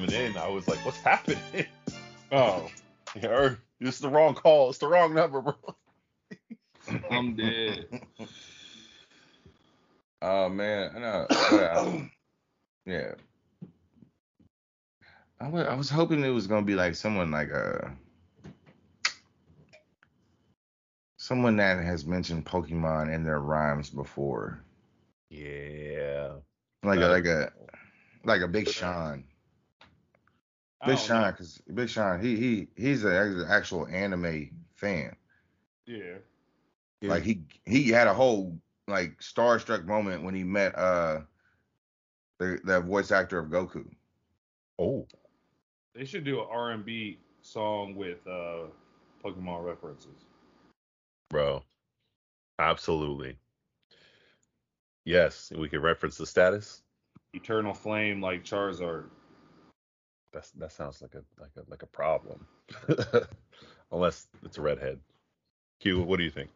coming in, I was like, "What's happening?" Oh, or it's the wrong call. It's the wrong number, bro. I'm dead. Oh man, no, yeah, yeah. I was, I was hoping it was gonna be like someone like uh someone that has mentioned Pokemon in their rhymes before, Yeah. like a, Uh, like a like a Big Sean. I Big Sean, cause Big Sean, he he he's an actual anime fan. Yeah. Like he he had a whole like starstruck moment when he met uh the the voice actor of Goku. Oh. They should do an R&B song with uh Pokemon references. bro. Absolutely. Yes, we can reference the status. Eternal Flame like Charizard. That's that sounds like a like a like a problem. Unless it's a redhead. Q, what do you think?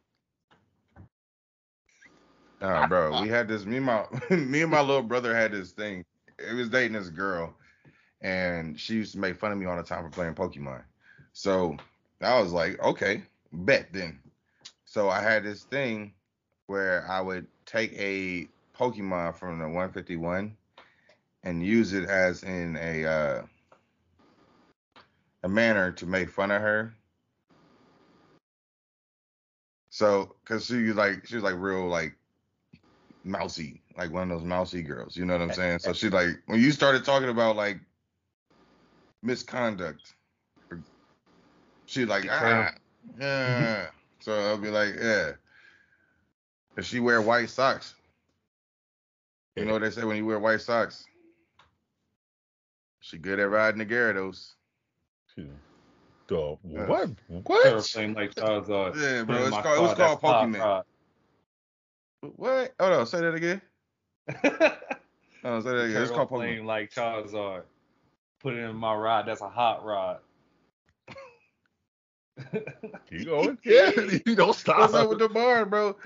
Oh, bro, we had this. Me and my me and my little brother had this thing. It was dating this girl, and she used to make fun of me all the time for playing Pokemon. So I was like, okay, bet then. So I had this thing where I would take a Pokemon from the 151 and use it as in a uh, a manner to make fun of her. So, cause she was like she was like real like mousy, like one of those mousy girls. You know what I'm saying? So she like when you started talking about like misconduct, she like ah yeah. So I'll be like yeah. Does she wear white socks? You know what they say when you wear white socks? She good at riding the Gyarados. The what? What? Flame like uh, Charizard. Yeah, bro. It's my called, it was called that's hot Pokemon. What? Hold on, say that again. rod. Oh, no, say that again. It's called Pokemon. Flame like Charizard. Put it in my rod. That's a hot rod. Keep going. Yeah, you don't stop. What's up with the bar, bro?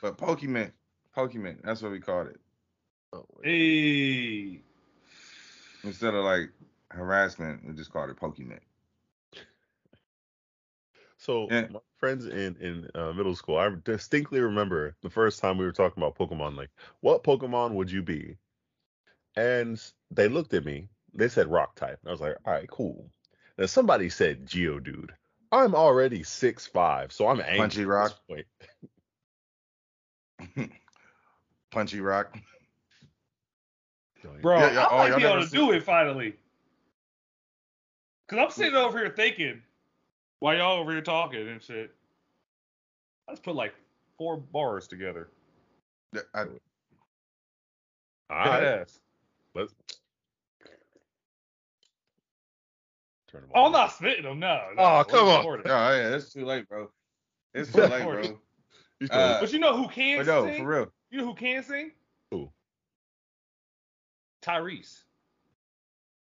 But Pokemon, Pokemon, that's what we called it. Oh, hey. Instead of like harassment, we just called it Pokemon. So Yeah. my friends in in uh, middle school, I distinctly remember the first time we were talking about Pokemon. Like, what Pokemon would you be? And they looked at me. They said Rock type. I was like, all right, cool. Then somebody said Geodude. I'm already six five, so I'm angry. Punchy Rock? this. Punchy Rock. Bro, Yeah, yeah, I oh, might y'all be able never to seen- do it finally. Cause I'm sitting over here thinking, while y'all over here talking and shit. Let's put like four bars together. I, All right, Yes. let's turn them. Oh, on. I'm not spitting them. No. no Oh, come on. recording. oh yeah, it's too late, bro. It's too late, bro. Uh, But you know who can But no, sing? for real. You know who can sing? Who? Tyrese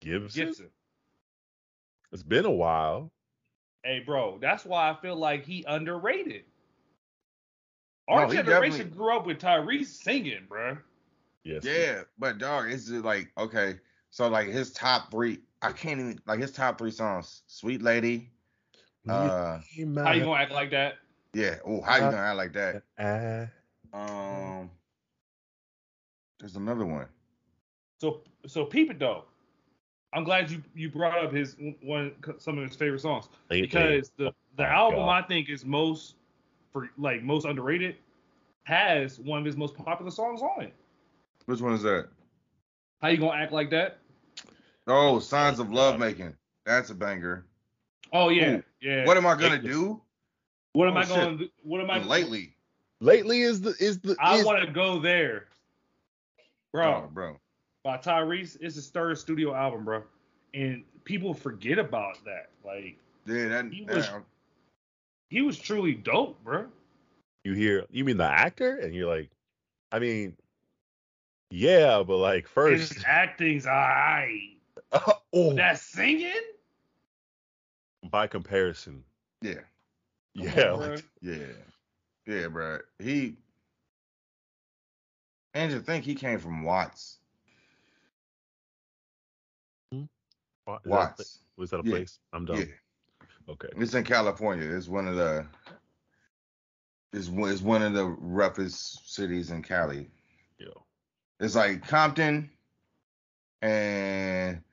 Gibson? Gibson. It's been a while. Hey, bro, that's why I feel like he underrated. Our No, he generation grew up with Tyrese singing, bro. Yes. Yeah, but dog, it's just like okay. So like his top three, I can't even like his top three songs. Sweet Lady. Uh, How you gonna act like that? yeah. Oh, how you gonna act like that? Uh, Um, there's another one. So, so peep it though. I'm glad you you brought up his one some of his favorite songs because the oh the Oh, album God. I think is most for like most underrated has one of his most popular songs on it. Which one is that? How you gonna act like that? Oh, Signs of Love Making. That's a banger. Oh yeah, Ooh, yeah. What am I gonna do? What am oh, I shit. going? to What am I? Lately, lately is the is the I want to go there, bro. oh, bro. By Tyrese, it's his third studio album, bro, and people forget about that. Like Yeah, that. He was- that- he was truly dope, bro. you hear you mean the actor and you're like, I mean, yeah, but like first, His acting's alright. oh, That singing, by comparison, yeah, yeah, on, like, yeah, yeah, bro. He. And to think he came from Watts. That Watts. Was that a Yeah. place? I'm done. Yeah, Okay. it's in California. It's one of the. It's one, it's one of the roughest cities in Cali. Yo. It's like Compton, and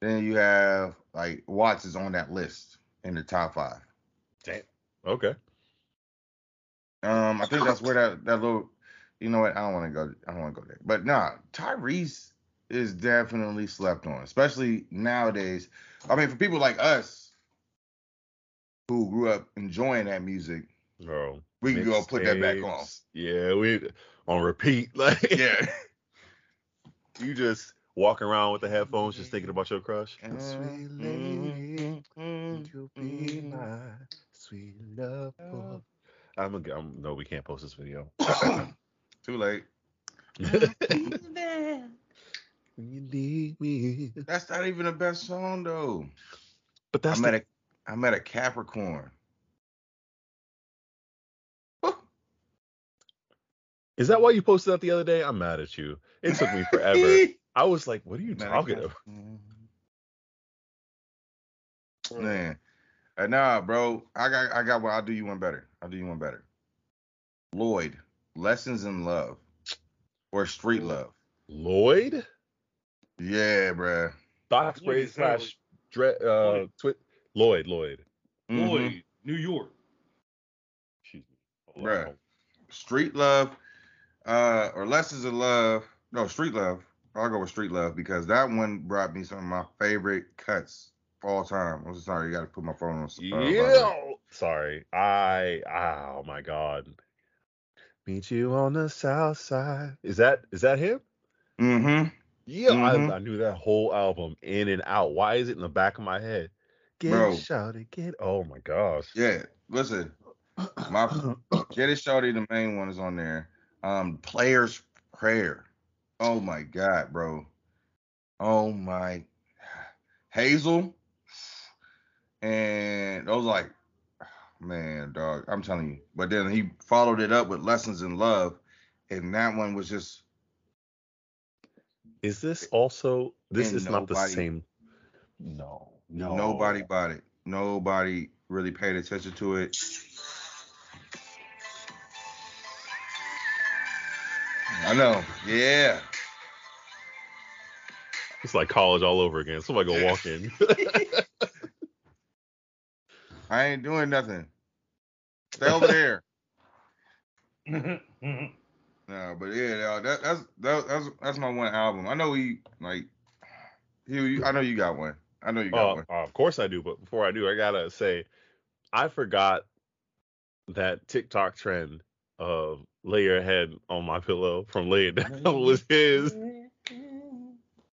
then you have like Watts is on that list in the top five. Damn. Okay. Um, I think that's where that that little. You know what? I don't want to go. I don't want to go there. But nah, Tyrese is definitely slept on, especially nowadays. I mean, for people like us who grew up enjoying that music, Bro. we can go put that back on. Yeah, we on repeat. Like Yeah. you just walking around with the headphones, just thinking about your crush. Mm, Sweet lady, would you be my sweet love? boy? I'm a, I'm, no, we can't post this video. Too late. when you need me. That's not even the best song though. But that's I the, met a I met a Capricorn. Is that why you posted that the other day? I'm mad at you. It took me forever. I was like, what are you talking about? Man, uh, nah, bro. I got, I got one. I'll do you one better. I'll do you one better. Lloyd, Lessons in Love, or Street Love. Lloyd? Yeah, bruh. Box Lloyd braid slash dre- uh, Lloyd. twi- Lloyd, Lloyd. Mhm. Lloyd, New York. Excuse me. Bruh. Street Love, uh, or Lessons in Love. No, Street Love. I'll go with Street Love because that one brought me some of my favorite cuts of all time. I'm sorry, you got to put my phone on. Uh, Yeah. Sorry. I oh my god. Meet you on the south side. Is that is that him? Mm-hmm. Yeah, Mhm. I, I knew that whole album in and out. Why is it in the back of my head? Get Bro. shouted, get oh my gosh. Yeah. Listen, my Get It Shawty, the main one is on there. Um, Player's Prayer. Oh my God, bro. Oh my Hazel. And those like man, dog. I'm telling you. But then he followed it up with Lessons in Love. And that one was just Is this also this And is not the same No. No. nobody bought it. Nobody really paid attention to it. I know. Yeah. It's like college all over again. Somebody go Yeah. walk in. I ain't doing nothing. Stay over there. No, but yeah, no, that, that's that, that's that's my one album. I know he like he. you. I know you got one. I know you got Uh, one. uh, of course I do, but before I do, I gotta say, I forgot that TikTok trend of lay your head on my pillow from lay it down was his.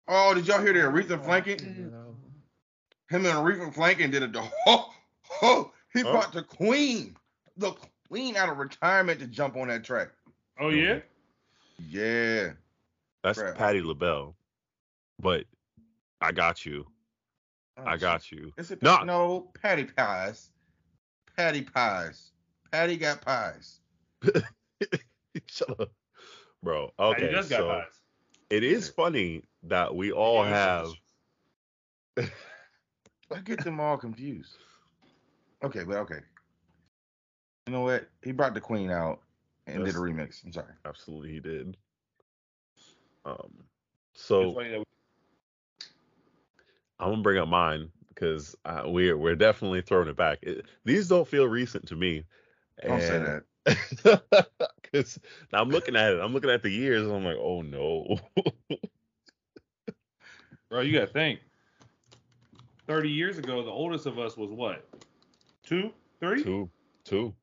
Oh, did y'all hear the Aretha Franklin? Him and Aretha Franklin did it. The oh, oh, he Huh? brought the Queen, the Queen out of retirement to jump on that track. Oh yeah. Yeah. That's Bruh. Patti LaBelle, but I got you. Oh, I got you. Is it No. no Patti Pies? Patti Pies. Patti got pies. Shut up, bro. Okay, does got so pies. it is funny that we all have. I get them all confused. Okay, but okay. You know what? He brought the Queen out and Yes. did a remix. I'm sorry. Absolutely, he did. Um, so we- I'm gonna bring up mine because uh, we're we're definitely throwing it back. It, these don't feel recent to me. Don't say that. that. Because I'm looking at it, I'm looking at the years, and I'm like, oh no. Bro, you gotta think. Thirty years ago, the oldest of us was what? Two, three? two, two.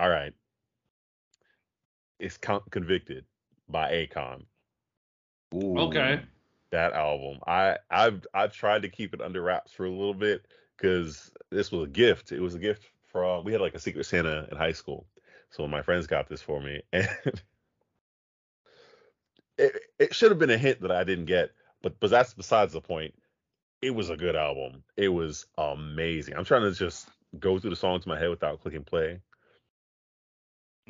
All right. It's con- Konvicted by Akon. Ooh. Okay. that album. I I've I've tried to keep it under wraps for a little bit because this was a gift. It was a gift from we had like a secret Santa in high school. So my friends got this for me, and it it should have been a hint that I didn't get, but but that's besides the point. It was a good album. It was amazing. I'm trying to just go through the songs in my head without clicking play,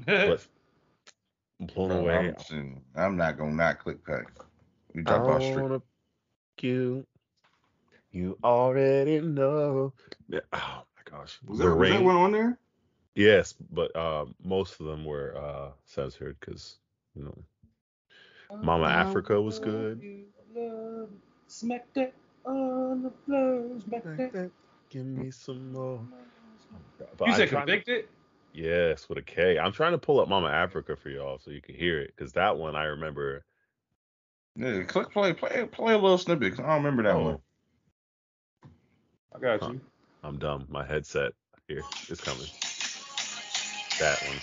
but blown Bro, away. I'm, I'm not gonna not click cut. We I talk about don't street. wanna you. You already know. Yeah, Oh my gosh. Was the that, was that one on there? Yes, but uh, most of them were uh, censored because you know Mama Africa was good. Smack that on the floor. Smack that. Give me some more. But You said trying to- Konvicted? Yes, with a K. I'm trying to pull up Mama Africa for y'all so you can hear it because that one I remember. Yeah, click play, play, play a little snippet. 'cause I don't remember that Oh, one. I got Huh. you. I'm dumb. My headset here is coming. That one.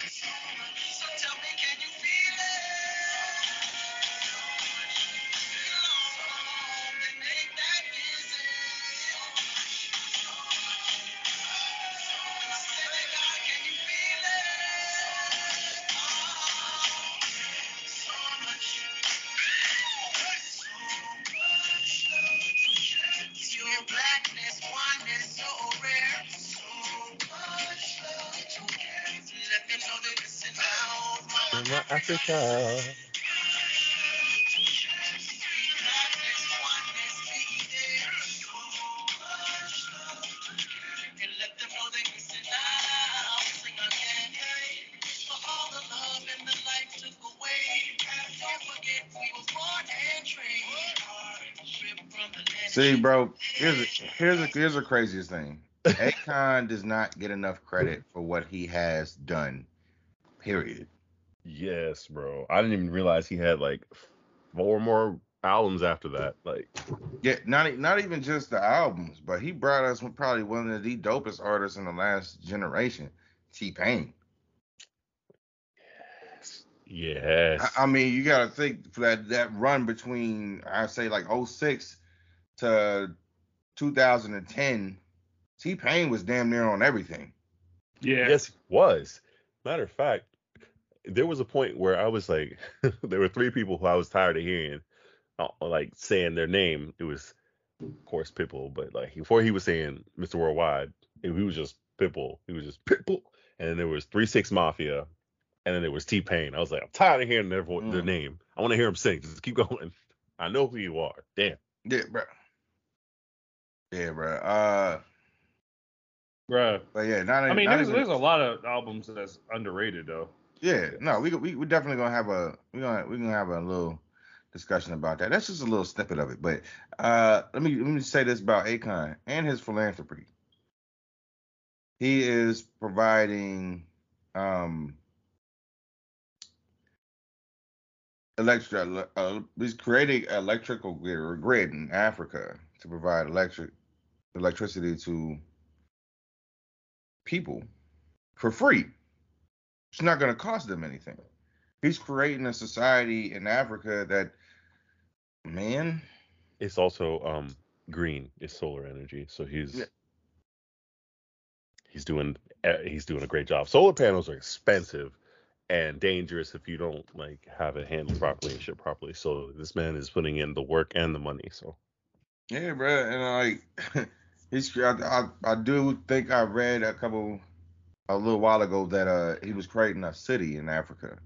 See, bro, here's a, here's a, here's the craziest thing. Akon does not get enough credit for what he has done. Period. Yes, bro. I didn't even realize he had like four more albums after that. Like, Yeah, not e- not even just the albums, but he brought us probably one of the dopest artists in the last generation, T Pain. yes. I, I mean, you got to think for that that run between I say like 06 to 2010, T Pain was damn near on everything. Yeah. Yes, was. Matter of fact, there was a point where I was like, there were three people who I was tired of hearing, uh, like saying their name. It was, of course, Pitbull, but like before he was saying Mr. Worldwide, he was just Pitbull. He was just Pitbull, and then there was Three Six Mafia, and then there was T Pain. I was like, I'm tired of hearing their vo- their Mm. name. I want to hear them sing. Just keep going. I know who you are. Damn. Yeah, bro. Yeah, bro. Uh, Bruh. but yeah, not. I mean, not there's, even- there's a lot of albums that's underrated though. Yeah, no, we we we definitely gonna have a we gonna we gonna have a little discussion about that. That's just a little snippet of it. But uh, let me let me say this about Akon and his philanthropy. He is providing um electric. Uh, he's creating electrical grid, grid in Africa to provide electric electricity to people for free. It's not going to cost them anything. He's creating a society in Africa that, man, It's also um green. It's solar energy. So he's Yeah. he's doing uh, he's doing a great job. Solar panels are expensive and dangerous if you don't like have it handled properly and shit properly. So this man is putting in the work and the money. So yeah, bro, and like, he's I, I I do think I read a couple a little while ago that uh he was creating a city in Africa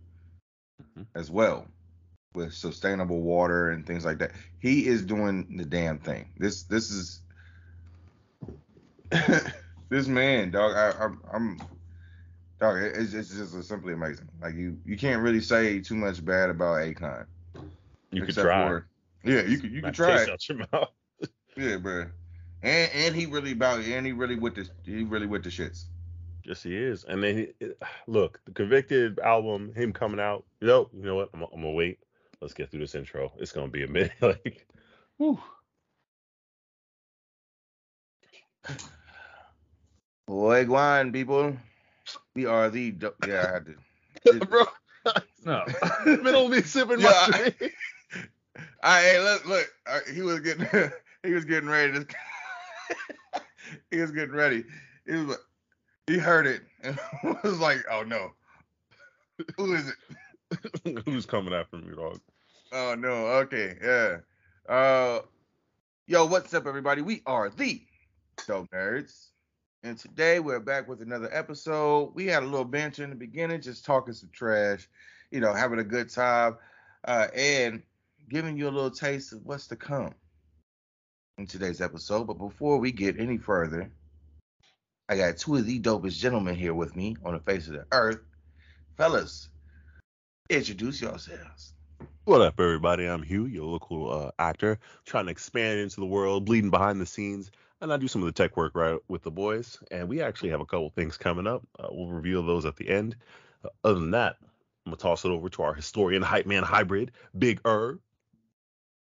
Mhm. as well with sustainable water and things like that. He is doing the damn thing. This this is this man, dog. I, I'm I'm dog. It's, it's just simply amazing. Like you you can't really say too much bad about Akon. you could try. for- yeah, you could you could try. taste out your mouth. Yeah, bro. And and he really about and he really with the he really with the shits. Yes, he is. And then he, look, the Konvicted album, him coming out. You know, you know what? I'm, I'm gonna wait. Let's get through this intro. It's gonna be a minute. like, whew. Boy, Guan, people. We are the do- yeah. I had to. bro. No. Middle of me sipping Yeah, my I- drink. All right, hey, look, look. he was getting he was getting ready. To, he was getting ready. He was like, he heard it and was like, oh no, who is it? Who's coming after me, dog? Oh no, okay, yeah. Uh, yo, what's up, everybody? We are the Dope Nerdz, and today we're back with another episode. We had a little bench in the beginning, just talking some trash, you know, having a good time, uh, and giving you a little taste of what's to come. in today's episode. But before we get any further, I got two of the dopest gentlemen here with me on the face of the earth. Fellas, introduce yourselves. What up, everybody? I'm Hugh, your local uh, actor, trying to expand into the world, bleeding behind the scenes, and I do some of the tech work right with the boys. And we actually have a couple things coming up. Uh, we'll reveal those at the end. Uh, other than that, I'm gonna toss it over to our historian hype man hybrid, Big Er.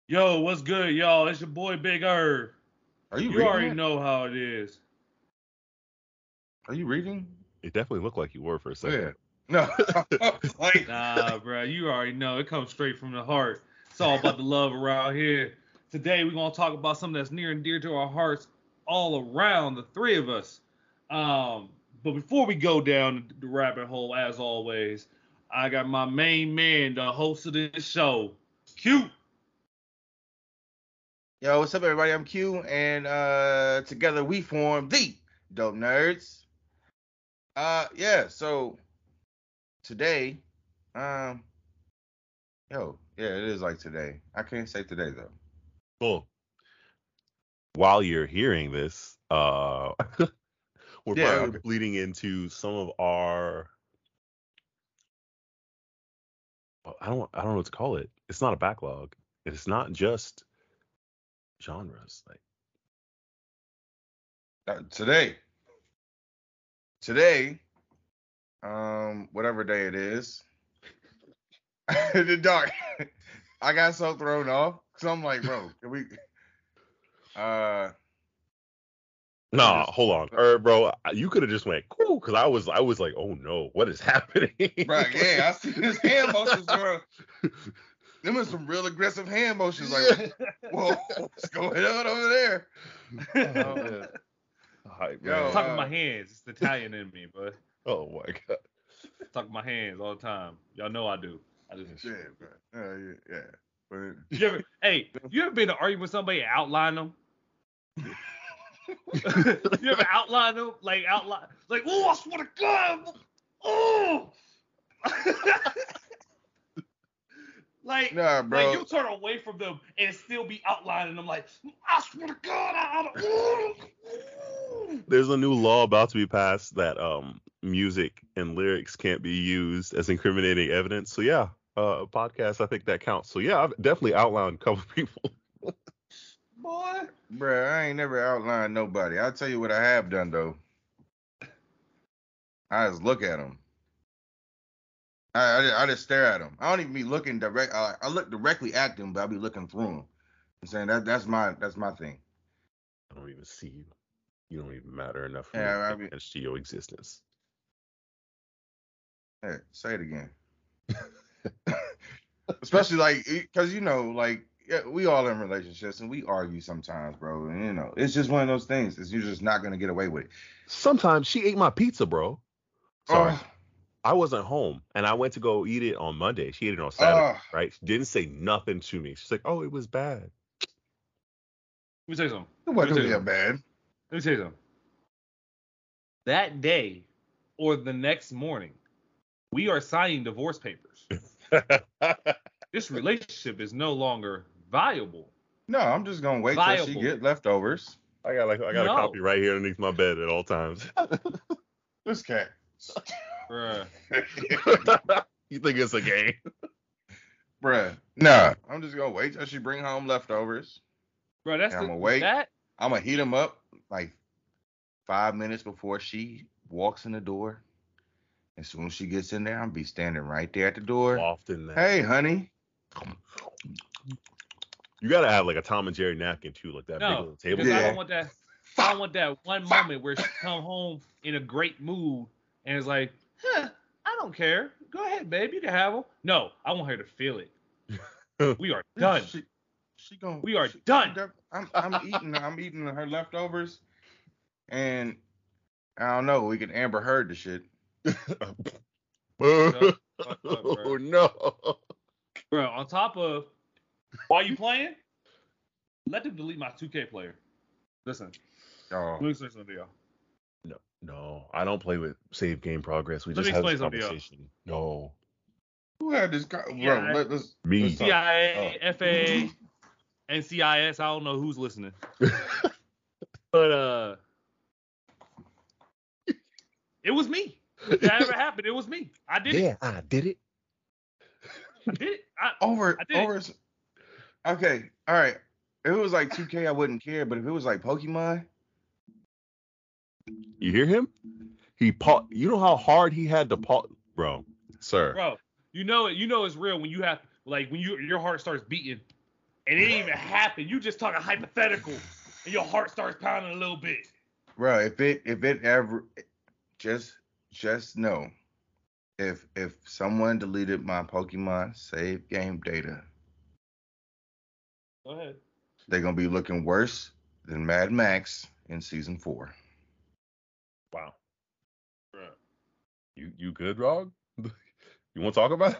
Yo, what's good, y'all? It's your boy Big Herb. Are you, You, already it? know how it is. Are you reading? It definitely looked like you were for a second. Yeah. No. like, Nah, bro, you already know. It comes straight from the heart. It's all about the love around here. Today, we're going to talk about something that's near and dear to our hearts all around, the three of us. Um, but before we go down the rabbit hole, as always, I got my main man, the host of this show, Q. Yo, what's up, everybody? I'm Q, and uh, together we form the Dope Nerdz. Uh, yeah. So today, um, yo, yeah, it is like today. I can't say today though. Cool. While you're hearing this, uh, we're Yeah, probably okay. bleeding into some of our. I don't. I don't know what to call it. It's not a backlog. It's not just genres. Like Uh, today, today, um, whatever day it is, the dark. I got so thrown off because I'm like, bro, can we? Uh, Nah, just- hold on, er, bro. You could have just went cool because I was, I was like, oh no, what is happening? bro, yeah, I see his hand motions, bro. Them are some real aggressive hand motions. Like, whoa, what's going on over there? Oh, Hype, Yo, man. Talking uh, my hands. It's the Italian in me, but oh my god. talking my hands all the time. Y'all know I do. I just. Yeah, bro. Uh, yeah, yeah. But You ever, hey, you ever been to argue with somebody and outline them? you ever outline them? Like outline, like, oh, I swear to God, oh. like, nah, bro. like you turn away from them and still be outlining them, like, I swear to God, I, I. There's a new law about to be passed that um music and lyrics can't be used as incriminating evidence. So yeah, uh podcast I think that counts. So yeah, I've definitely outlined a couple people. boy. bro, I ain't never outlined nobody. I'll tell you what I have done though. I just look at them. I, I, I just stare at them. I don't even be looking direct. I, I look directly at them, but I be looking through them. I'm saying that that's my that's my thing. I don't even see you. You don't even matter enough for Yeah, me I to mean- to your existence. Hey, say it again. Especially like, cause you know, like yeah, we all in relationships and we argue sometimes, bro. And you know, it's just one of those things. Is you're just not gonna get away with it. Sometimes she ate my pizza, bro. Sorry. Oh, I wasn't home and I went to go eat it on Monday. She ate it on Saturday, oh, right? She didn't say nothing to me. She's like, "Oh, it was bad." Let me tell you something. it wasn't Let me tell that bad. Let me tell you something. That day or the next morning, we are signing divorce papers. This relationship is no longer viable. No, I'm just gonna wait till she get leftovers. I got like I got No. a copy right here underneath my bed at all times. This cat. Bruh. you think it's a game? Bruh. Nah, I'm just gonna wait till she bring home leftovers. Bro, that's Yeah, the, I'ma wait. that I'm gonna heat them up like five minutes before she walks in the door. As soon as she gets in there, I'm gonna be standing right there at the door. Often that. Hey, honey. You gotta have like a Tom and Jerry napkin too, like that big no, little table. because I don't want that. I don't want that one moment where she come home in a great mood and it's like, huh, I don't care. Go ahead, babe. You can have them. No, I want her to feel it. We are done. She, she gonna, We are she- she done. I'm, I'm eating. I'm eating her leftovers, and I don't know. We can Amber Heard the shit. oh Fuck up, no. Bro, on top of while you playing, let them delete my 2K player. Listen, Oh, let me say something to y'all. No, no, I don't play with save game progress. We Let just me had this explain something to y'all. conversation. No, who had this? Co- bro, Yeah. let, let's me. let's talk. CIA, FA, NCIS. I don't know who's listening, but uh, it was me. If that ever happened, it was me. I did it. yeah, I did it. I did it. I, Over I did it. over. s- Okay, all right. If it was like 2K, I wouldn't care. But if it was like Pokemon, You hear him? He paw. You know how hard he had to paw, bro, sir. bro, you know it. You know it's real when you have like when you your heart starts beating, and it didn't even happen. You just talking hypothetical, and your heart starts pounding a little bit. bro, if it if it ever, just just know, if if someone deleted my Pokemon save game data, Go ahead. they're gonna be looking worse than Mad Max in season four. Wow. You you good, Rog? You want to talk about it?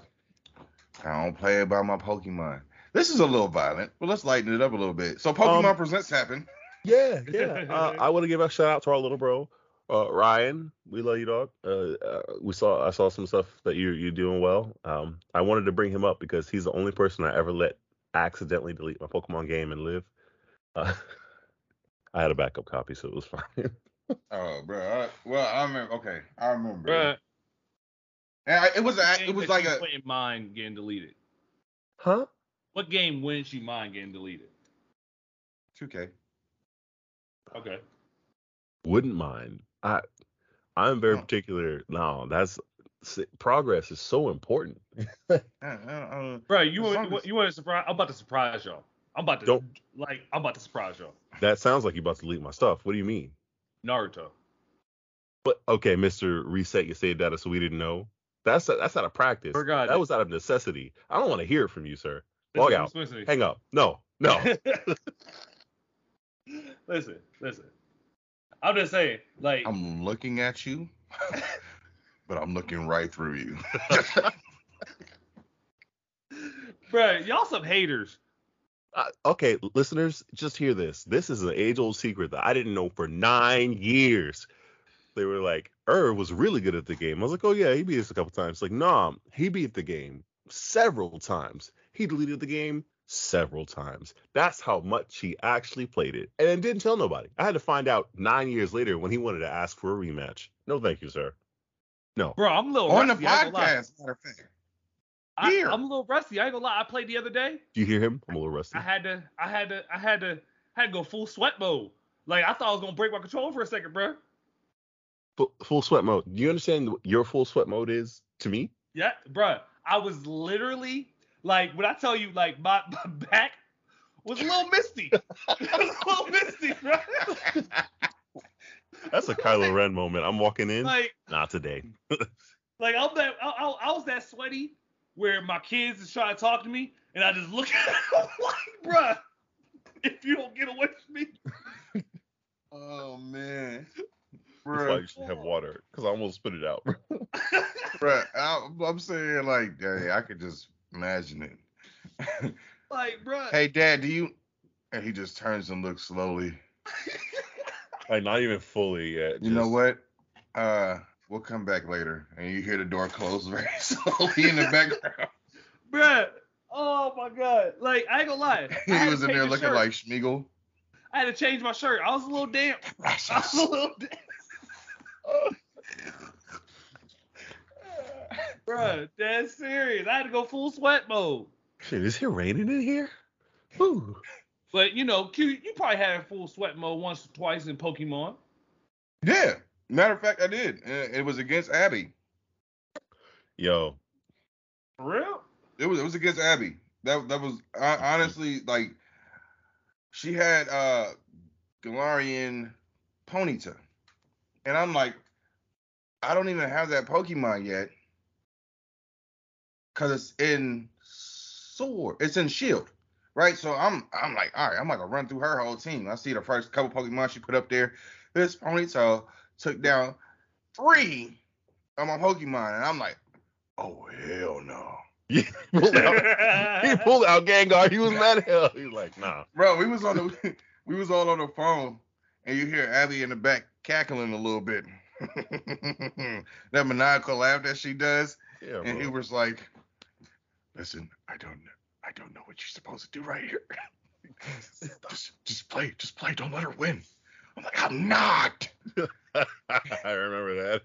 I don't play about my Pokemon. This is a little violent, but let's lighten it up a little bit. So Pokemon Um, Presents happened. Yeah, yeah. uh, I want to give a shout out to our little bro, uh, Ryan. We love you, dog. Uh, uh, we saw I saw some stuff that you you're doing well. Um, I wanted to bring him up because he's the only person I ever let accidentally delete my Pokemon game and live. Uh, I had a backup copy, so it was fine. Oh, bro. I, well, I remember. Okay, I remember. Bruh, And I, it was a, it was like you a wouldn't mind getting deleted. huh? What game wouldn't you mind getting deleted? 2K. Okay. Wouldn't mind. I I'm very Huh. particular. No, that's progress is so important. Bro, you As want long as- you want to surprise? I'm about to surprise y'all. I'm about to Don't- like I'm about to surprise y'all. that sounds like you about to delete my stuff. What do you mean? Naruto. But okay, Mister Reset you save data so we didn't know. That's that's out of practice. Forgot that it. was out of necessity. I don't want to hear it from you, sir. Log Listen, out. Listen, Hang up. No, no. listen, listen. I'm just saying, like, I'm looking at you, but I'm looking right through you. bro, y'all some haters. Uh, okay, listeners, just hear this. This is an age-old secret that I didn't know for nine years. They were like, Irv was really good at the game. I was like, oh yeah, he beat us a couple times. Like, nah, he beat the game several times. He deleted the game several times. That's how much he actually played it, and didn't tell nobody. I had to find out nine years later when he wanted to ask for a rematch. No, thank you, sir. No. Bro, I'm a little On the rusty. I ain't gonna lie. podcast, matter of fact. I. I'm a little rusty. I ain't gonna lie. I played the other day. Do you hear him? I'm a little rusty. I had to, I had to, I had to, had to go full sweat mode. Like I thought I was gonna break my control for a second, bro. Full, full sweat mode. Do you understand what your full sweat mode is to me? Yeah, bro. I was literally like, when I tell you, like my, my back was a little misty. it was a little misty, bro. That's a Kylo Ren moment. I'm walking in. like, Not today. like I'm that, I, I, I was that sweaty where my kids is trying to talk to me, and I just look at them like, bro, if you don't get away from me, Oh man. That's why you should have water, because I almost spit it out. bruh, I, I'm saying like, hey, I could just imagine it. like, bro. hey, Dad, do you? And he just turns and looks slowly. like not even fully yet. You know what? Uh, we'll come back later, and you hear the door close very slowly in the background. Bruh. Oh my god. Like, I ain't gonna lie. He had was in there looking shirt. like Sméagol. I had to change my shirt. I was a little damp. I was a little damp. Bruh, that's serious. I had to go full sweat mode. Shit, is it raining in here? Whew. But you know, Q, you probably had full sweat mode once or twice in Pokemon. Yeah. Matter of fact, I did. It was against Abby. Yo, For real? It was it was against Abby. That that was uh, honestly like she had uh Galarian Ponyta. And I'm like, I don't even have that Pokemon yet. Cause it's in sword. It's in shield. Right? So I'm I'm like, all right, I'm gonna run through her whole team. I see the first couple Pokemon she put up there. This Ponyta took down three of my Pokemon. And I'm like, oh hell no. he pulled out, he pulled out Gengar. He was mad hell. He was like, nah. Bro, we was on the we was all on the phone, and you hear Abby in the back cackling a little bit. that maniacal laugh that she does, Yeah, and he was like, "Listen, I don't, I don't know what you're supposed to do right here. just, just play, just play. Don't let her win. I'm like, I'm not. I remember that.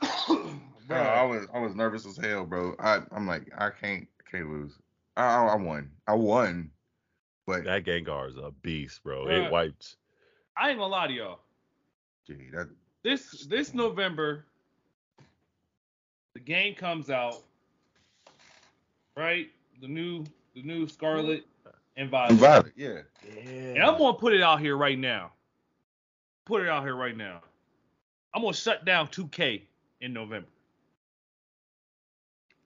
Bro, I was I was nervous as hell, bro. I I'm like, I can't can't lose. I I, I won. I won. But That Gengar is a beast, bro. Bruh. It wiped. I ain't gonna lie to y'all. gee, that This this November, the game comes out. Right, the new the new Scarlet and Violet. Violet, yeah. And I'm gonna put it out here right now. Put it out here right now. I'm gonna shut down 2K in November.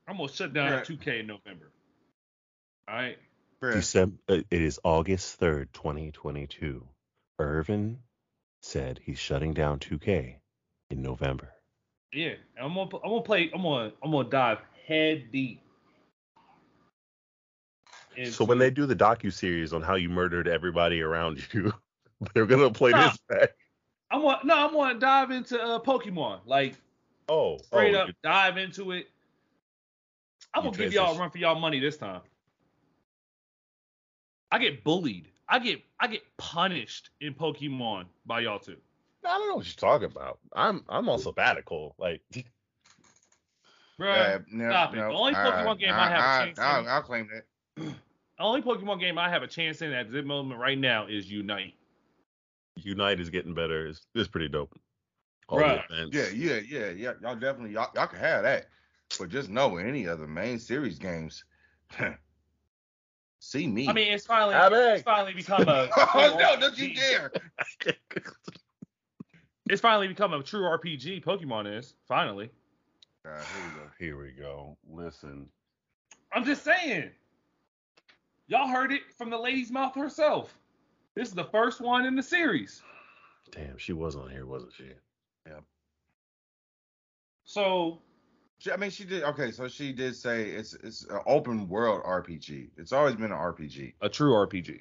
I'm gonna shut down Right. 2K in November. All right. December. uh, It is August third, 2022. Irvin said he's shutting down 2K in November. Yeah. I'm gonna I'm gonna play. I'm gonna I'm gonna dive head deep. So when they do the docu series on how you murdered everybody around you, they're gonna play Nah. this back. I want no, I'm gonna dive into uh, Pokemon. Like Oh, straight oh, up dive into it. I'm gonna give y'all a run for y'all money this time. I get bullied. I get I get punished in Pokemon by y'all too. I don't know what you're talking about. I'm I'm on sabbatical. Like Bruh, Yeah, no, stop it. no, The only Pokemon game I have a chance I'll, in- I'll claim that. The only Pokemon game I have a chance in at this moment right now is Unite. Unite is getting better. It's, it's pretty dope. All Bruh. the events. Yeah, yeah, yeah, yeah. Y'all definitely y'all, y'all can have that. But just know any of the main series games. see me. I mean, it's finally I beg. it's finally become a oh no, don't you dare. it's finally become a true RPG. Pokemon is finally. Uh, here we go. Here we go. Listen. I'm just saying. Y'all heard it from the lady's mouth herself. This is the first one in the series. Damn, she was on here, wasn't she? Yeah. So She, I mean, she did. Okay, so she did say it's it's an open world RPG. It's always been an RPG. a true RPG.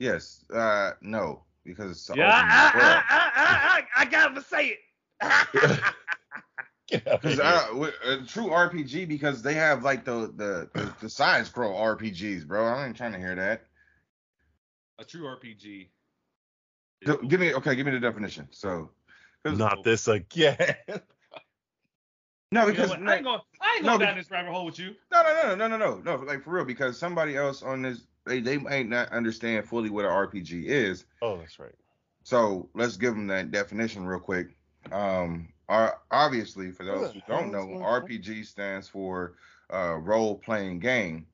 Yes. Uh, no, because it's Yeah, open I, world. I, I, I, I, I gotta say it. Because uh, with- a true RPG because they have like the the the, the side scroll RPGs, bro. I ain't trying to hear that. a true RPG. G- Give me okay, give me the definition. So. Not this again. no, You know because? I ain't going. I ain't No, going but- down this rabbit hole with you. no, no, no, no, no, no, no, like for real, because somebody else on this they they might not understand fully what an RPG is. oh, that's right. So let's give them that definition real quick. Um, are, obviously, for those who don't know, RPG stands for uh, role playing game,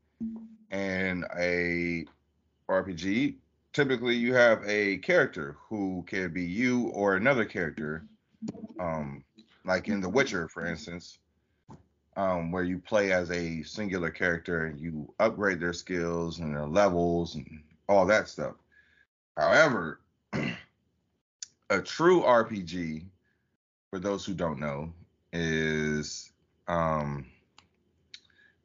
and a RPG typically you have a character who can be you or another character, um, like in The Witcher, for instance. Um, where you play as a singular character and you upgrade their skills and their levels and all that stuff. However, a true RPG, for those who don't know, is um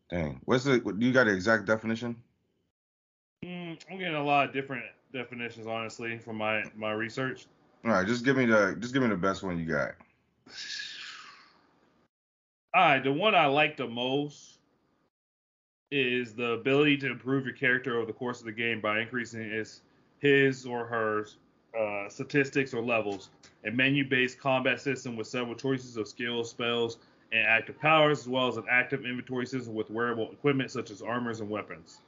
dang, what's the what- you got the exact definition? Mm, I'm getting a lot of different definitions, honestly, from my my research. All right, just give me the just give me the best one you got. All right, the one I like the most is the ability to improve your character over the course of the game by increasing his his or her uh, statistics or levels. A menu-based combat system with several choices of skills, spells, and active powers, as well as an active inventory system with wearable equipment such as armors and weapons.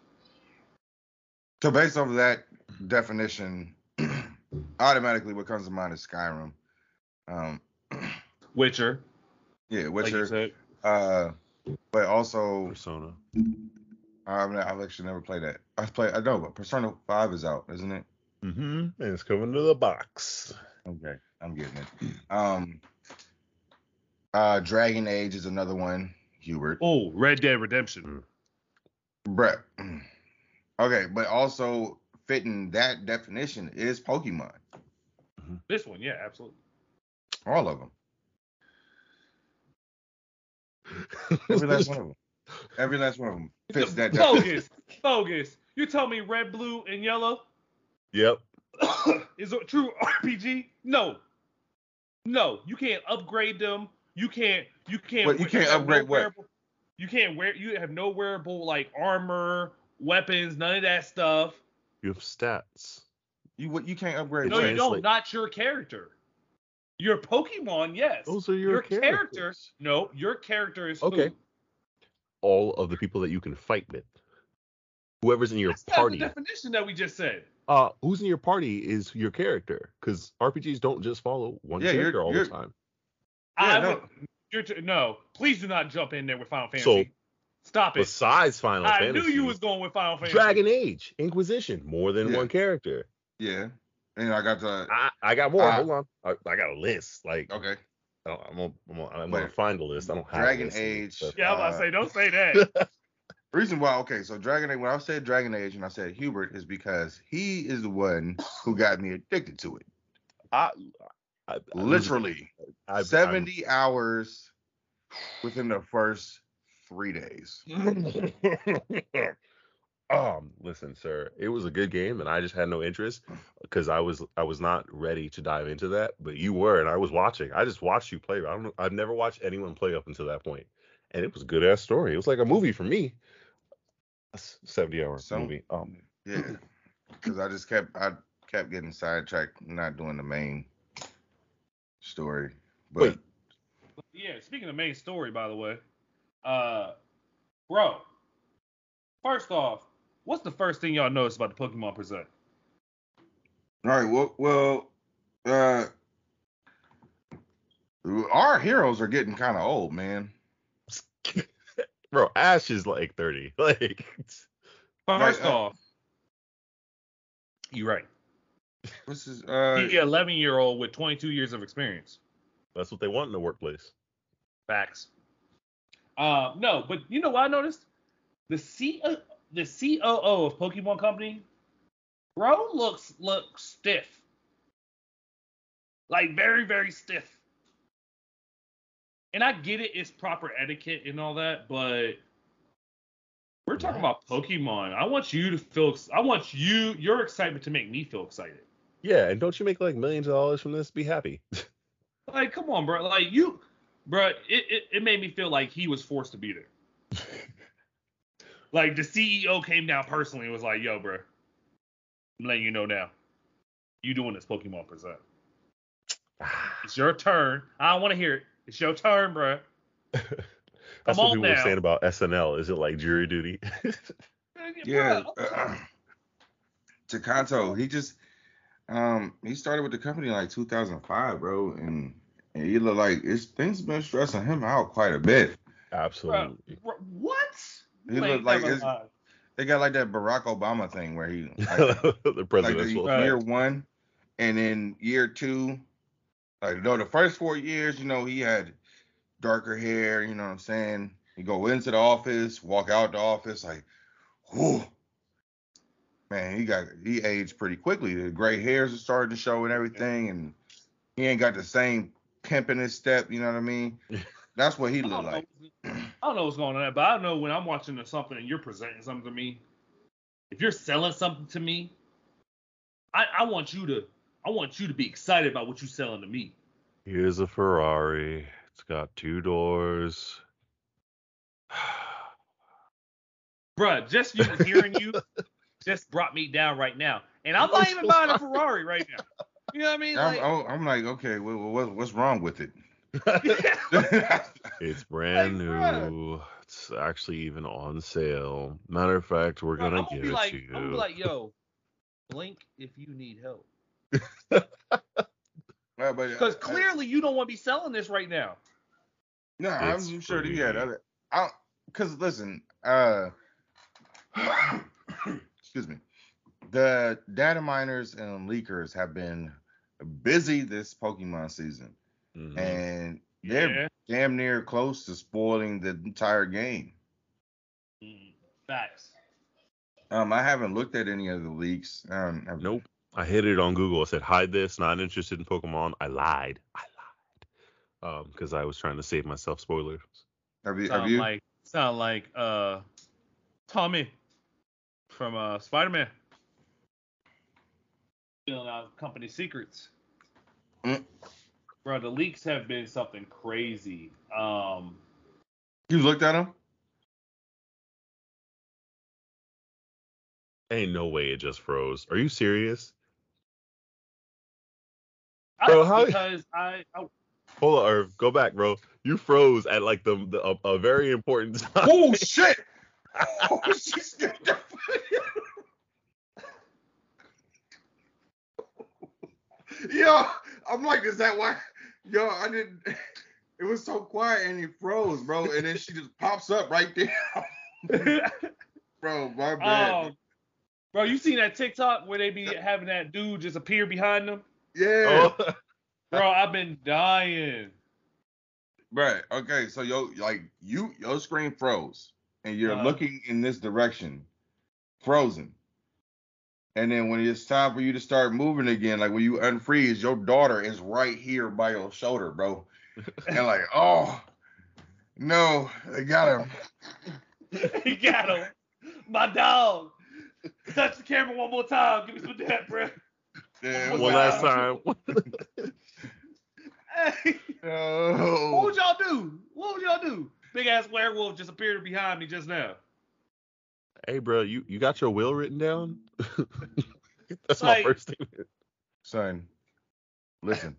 So based off of that definition, automatically what comes to mind is Skyrim. Um Witcher, yeah, like you Witcher. said. uh but also Persona. I've, I've actually never played that. I play I know, but Persona 5 is out, isn't it? Mm-hmm. And it's coming to the box. Okay, I'm getting it. Um, uh, Dragon Age is another one. Hubert, Oh, Red Dead Redemption. Brett. Okay, but also fitting that definition is Pokemon. This one, yeah, absolutely. All of them. Every last one of them. Every last one of them fits that definition. bogus, bogus. You tell me red, blue, and yellow Yep. is a true RPG? No, no. You can't upgrade them. You can't. You can't. What, you can't have upgrade what? wearable- You can't wear. You have no wearable like armor weapons, none of that stuff. You have stats. You what? You can't upgrade. No, you don't. Not your character. Your Pokemon, yes. Those are your, character. characters. No, your character is who? Okay. All of the people that you can fight with. Whoever's in your That's not party. the definition that we just said. Uh, who's in your party is your character. Because RPGs don't just follow one Yeah, you're- character all you're- the time. Yeah, I no. would, you're t- no, please do not jump in there with Final Fantasy. So, Fantasy. Stop it. Besides Final I Fantasy, I knew you was going with Final Fantasy. Dragon Age, Inquisition, more than Yeah. one character. Yeah. And I got the. I, I got more. Uh, Hold on, I, I got a list. Like Okay. I don't- I'm gonna, I'm gonna, I'm gonna Wait. find a list. I don't have a Dragon list Age. stuff. Yeah, I'm about to Uh, say, don't say that. Reason why, okay, so Dragon Age, when I said Dragon Age and I said Hubert is because he is the one who got me addicted to it. I, I, I- Literally. I've- 70 hours within the first three days. Um, listen, sir, it was a good game, and I just had no interest because I was I was not ready to dive into that. But you were, and I was watching. I just watched you play. i don't i've never watched anyone play up until that point, and it was a good ass story. It was like a movie for me. A s- seventy hour So- movie. Um, Yeah. Because I just kept I kept getting sidetracked, not doing the main story. But Wait. yeah, speaking of main story, by the way, uh, bro, first off, what's the first thing y'all noticed about the Pokemon Present? all right, well well uh our heroes are getting kind of old, man. bro, Ash is like thirty. Like, First uh, off, you're right. This is uh He 11 year old with 22 years of experience. that's what they want in the workplace. Facts. Uh, no, but you know what I noticed? The C uh, the COO of Pokemon Company, bro, looks looks stiff. Like very very stiff. And I get it, it's proper etiquette and all that, but we're talking about Pokemon. I want you to feel. I want you your excitement to make me feel excited. Yeah, and don't you make like millions of dollars from this? Be happy. Like, come on, bro. Like you, bro. It, it it made me feel like he was forced to be there. Like the CEO came down personally and was like, "Yo, bro, I'm letting you know now. You doing this Pokemon present? It's your turn. I don't want to hear it. It's your turn, bro. That's Come what on people now. were saying about SNL. Is it like jury duty? Yeah, Bro, uh, Takato, he just um he started with the company in like 2005, bro, and, and he look like it's things been stressing him out quite a bit. Absolutely. bro, what? He You look like never it's- lied. They got like that Barack Obama thing where he like, the like the year one, and then year two, like no, the first four years, you know, he had darker hair. You know what I'm saying? You go into the office, walk out the office, like, whew. Man, he got he aged pretty quickly. The gray hairs are starting to show and everything, and he ain't got the same pimp in his step. You know what I mean? That's what he looked like. I don't know what's going on, but I know when I'm watching something and you're presenting something to me, if you're selling something to me, I, I want you to I want you to be excited about what you're selling to me. Here's a Ferrari. It's got two doors. Bruh, just you hearing you just brought me down right now. And I'm not even buying a Ferrari right now. You know what I mean? I'm, Like, I'm, I'm like, okay, what, what, what's wrong with it? it's brand Like, bruh. new. It's actually even on sale. Matter of fact, we're bruh, gonna I'm gonna give be it like, to I'm be you. like, yo, blink if you need help. Yeah, but, Because uh, clearly you don't want to be selling this right now. No, It's I'm sure that free. he had other. I because listen, uh, excuse me, the data miners and leakers have been busy this Pokemon season, Mhm. and they're Yeah. damn near close to spoiling the entire game. Mm, Facts. Um, I haven't looked at any of the leaks. Um, have- Nope. I hit it on Google. I said hide this. Not interested in Pokemon. I lied. I lied. Um, because I was trying to save myself spoilers. Have you? Have you? like sound like uh Tommy from uh Spider-Man. Filling out company secrets. Mm. Bro, the leaks have been something crazy. Um You looked at them? Ain't no way it just froze. Are you serious? I, Bro, how- because I, I Hold on, Irv. Go back, bro. You froze at like the, the a, a very important time. Oh shit! Oh, she scared the Yo, I'm like, is that why? Yo, I didn't. It was so quiet and he froze, bro. And then she just pops up right there, bro. My bad. um, bro, you seen that TikTok where they be having that dude just appear behind them? Yeah, Oh, Bro, I've been dying. right. Okay, so yo, like you, your screen froze, and you're Uh-huh. looking in this direction, frozen. And then when it's time for you to start moving again, like when you unfreeze, your daughter is right here by your shoulder, bro. And like, oh no, they got him. he got him. My dog. Touch the camera one more time. Give me some of that, bro. Yeah, it was one last time. Hey, what would y'all do? What would y'all do? Big ass werewolf just appeared behind me just now. hey, bro, you you got your will written down? That's Like- my first thing. Son, listen,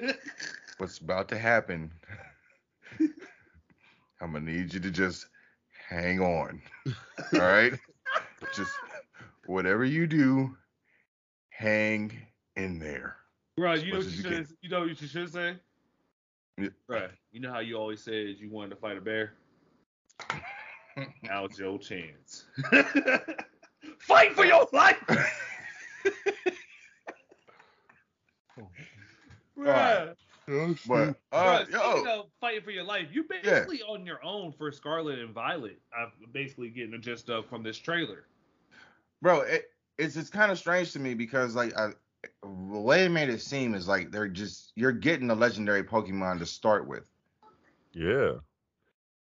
what's about to happen? I'm gonna need you to just hang on. All right? just whatever you do, hang in there. Right, you know what you you should you know what you should say? Yeah. Bro, you know how you always said you wanted to fight a bear? Now's your chance. Fight for your life! Bruh. But uh, speaking yo, fighting for your life, you're basically on your own for Scarlet and Violet. I'm basically getting the gist of from this trailer. bro, it, it's it's kind of strange to me because like I, the way it made it seem is like they're just you're getting a legendary Pokemon to start with. Yeah.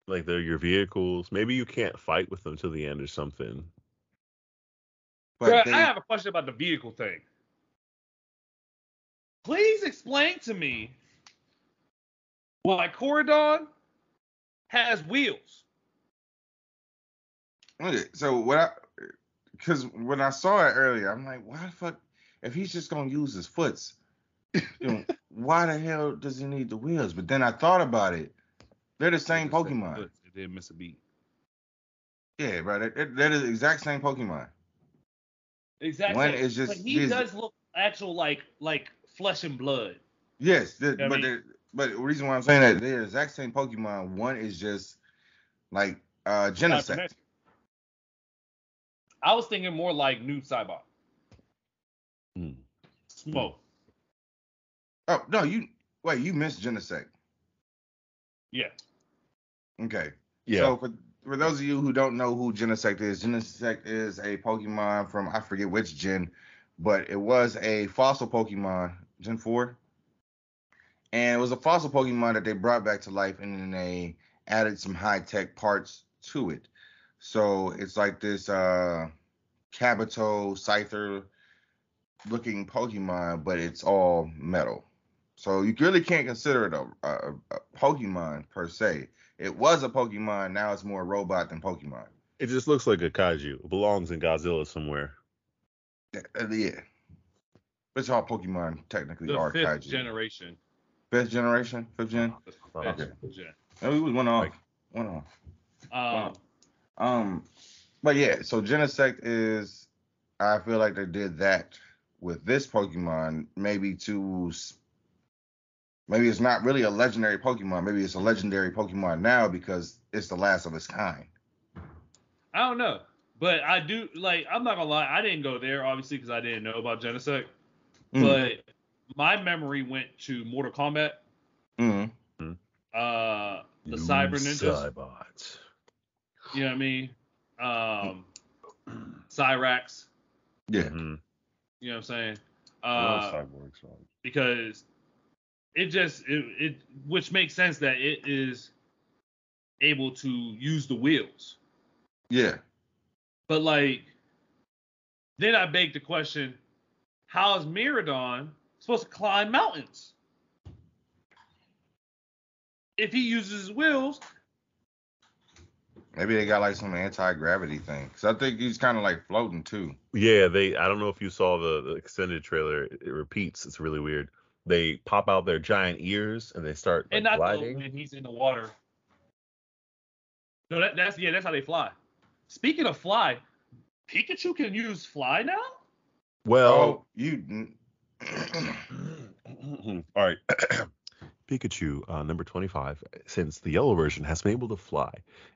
Like they're your vehicles. Maybe you can't fight with them till the end or something. But Bruh, they, I have a question about the vehicle thing. Please explain to me why Koraidon has wheels. Okay, so what I, because when I saw it earlier, I'm like, why the fuck? If he's just gonna use his foots, you know, why the hell does he need the wheels? But then I thought about it. They're the same Pokemon. It didn't miss a beat. Yeah, bro. They're, they're the exact same Pokemon. Exactly. One is just but he his- does look actual like like flesh and blood. Yes, the, I but mean- they're, but the reason why I'm saying that they're the exact same Pokemon. One is just like uh Genesect. I was thinking more like New Cybot. Hmm. Smoke. Oh no, you wait, you missed Genesect. Yeah. Okay. Yeah. So for for those of you who don't know who Genesect is, Genesect is a Pokemon from I forget which gen, but it was a fossil Pokemon, Gen 4. And it was a fossil Pokemon that they brought back to life and then they added some high tech parts to it. So it's like this uh Kabuto, Scyther looking Pokemon, but it's all metal. So you really can't consider it a, a, a Pokemon per se. It was a Pokemon, now it's more robot than Pokemon. It just looks like a kaiju. It belongs in Godzilla somewhere. Uh, uh, yeah. Which all Pokemon technically The are fifth kaiju. generation. Fifth generation? Fifth gen? The fifth Okay. gen. Oh, we was one off. Like- one off. Um, Um, but yeah, so Genesect is, I feel like they did that with this Pokemon, maybe to, maybe it's not really a legendary Pokemon. Maybe it's a legendary Pokemon now because it's the last of its kind. I don't know, but I do like. I'm not gonna lie. I didn't go there obviously because I didn't know about Genesect. Mm. But my memory went to Mortal Kombat, Mm. uh, the Cyber Ninjas. Cybots. You know what I mean? Um, Cyrax. Yeah. Mhm. You know what I'm saying? I love Uh, Cyborgs, right? because it just it, it which makes sense that it is able to use the wheels. Yeah. But like, then I beg the question: How is Miraidon supposed to climb mountains? If he uses his wheels, Maybe they got like some anti gravity thing. Cause I think he's kind of like floating too. Yeah, they. I don't know if you saw the, the extended trailer. It, it repeats. It's really weird. They pop out their giant ears and they start like, and not though gliding. when he's in the water. No, that, that's yeah, that's how they fly. Speaking of fly, Pikachu can use fly now. Well, Oh, you. all right. Pikachu, uh, number 25, since the yellow version has been able to fly,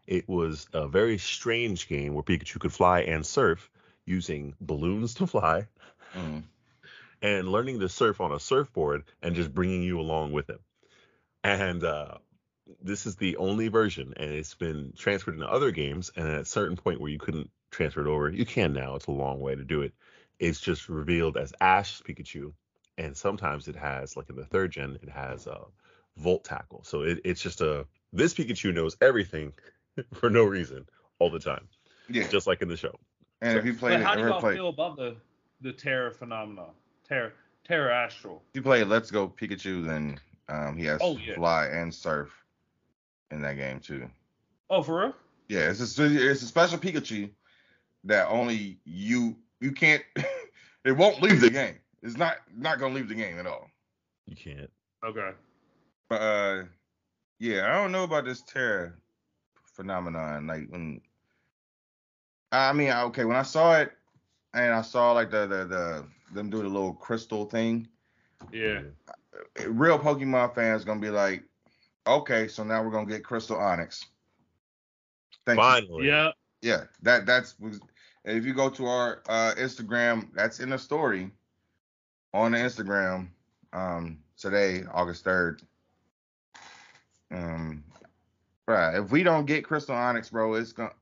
it was a very strange game where Pikachu could fly and surf using balloons to fly Mm. and learning to surf on a surfboard and just bringing you along with him. And uh, this is the only version, and it's been transferred into other games. And at a certain point where you couldn't transfer it over, you can now. It's a long way to do it. It's just revealed as Ash Pikachu, and sometimes it has, like in the third gen, it has a Volt Tackle. So it, it's just a this Pikachu knows everything for no reason all the time, Yeah. just like in the show. And if you But played, how do ever y'all played, feel about the the Tera phenomenon? Tera Terra Astral. if you play Let's Go Pikachu, then um, he has Oh, yeah. fly and surf in that game too. Oh, for real? Yeah, it's a it's a special Pikachu that only you you can't. it won't leave the game. It's not not gonna leave the game at all. You can't. Okay. But uh, yeah, I don't know about this Tera phenomenon. Like when, I mean, okay, when I saw it, and I saw like the the the them do the little crystal thing, Yeah. real Pokemon fans gonna be like, okay, so now we're gonna get Crystal Onix. Thank you. Finally. Yeah. Yeah, that that's. If you go to our uh, Instagram, that's in the story on the Instagram um, today, August third. Um, right. If we don't get Crystal Onix, bro, it's gonna.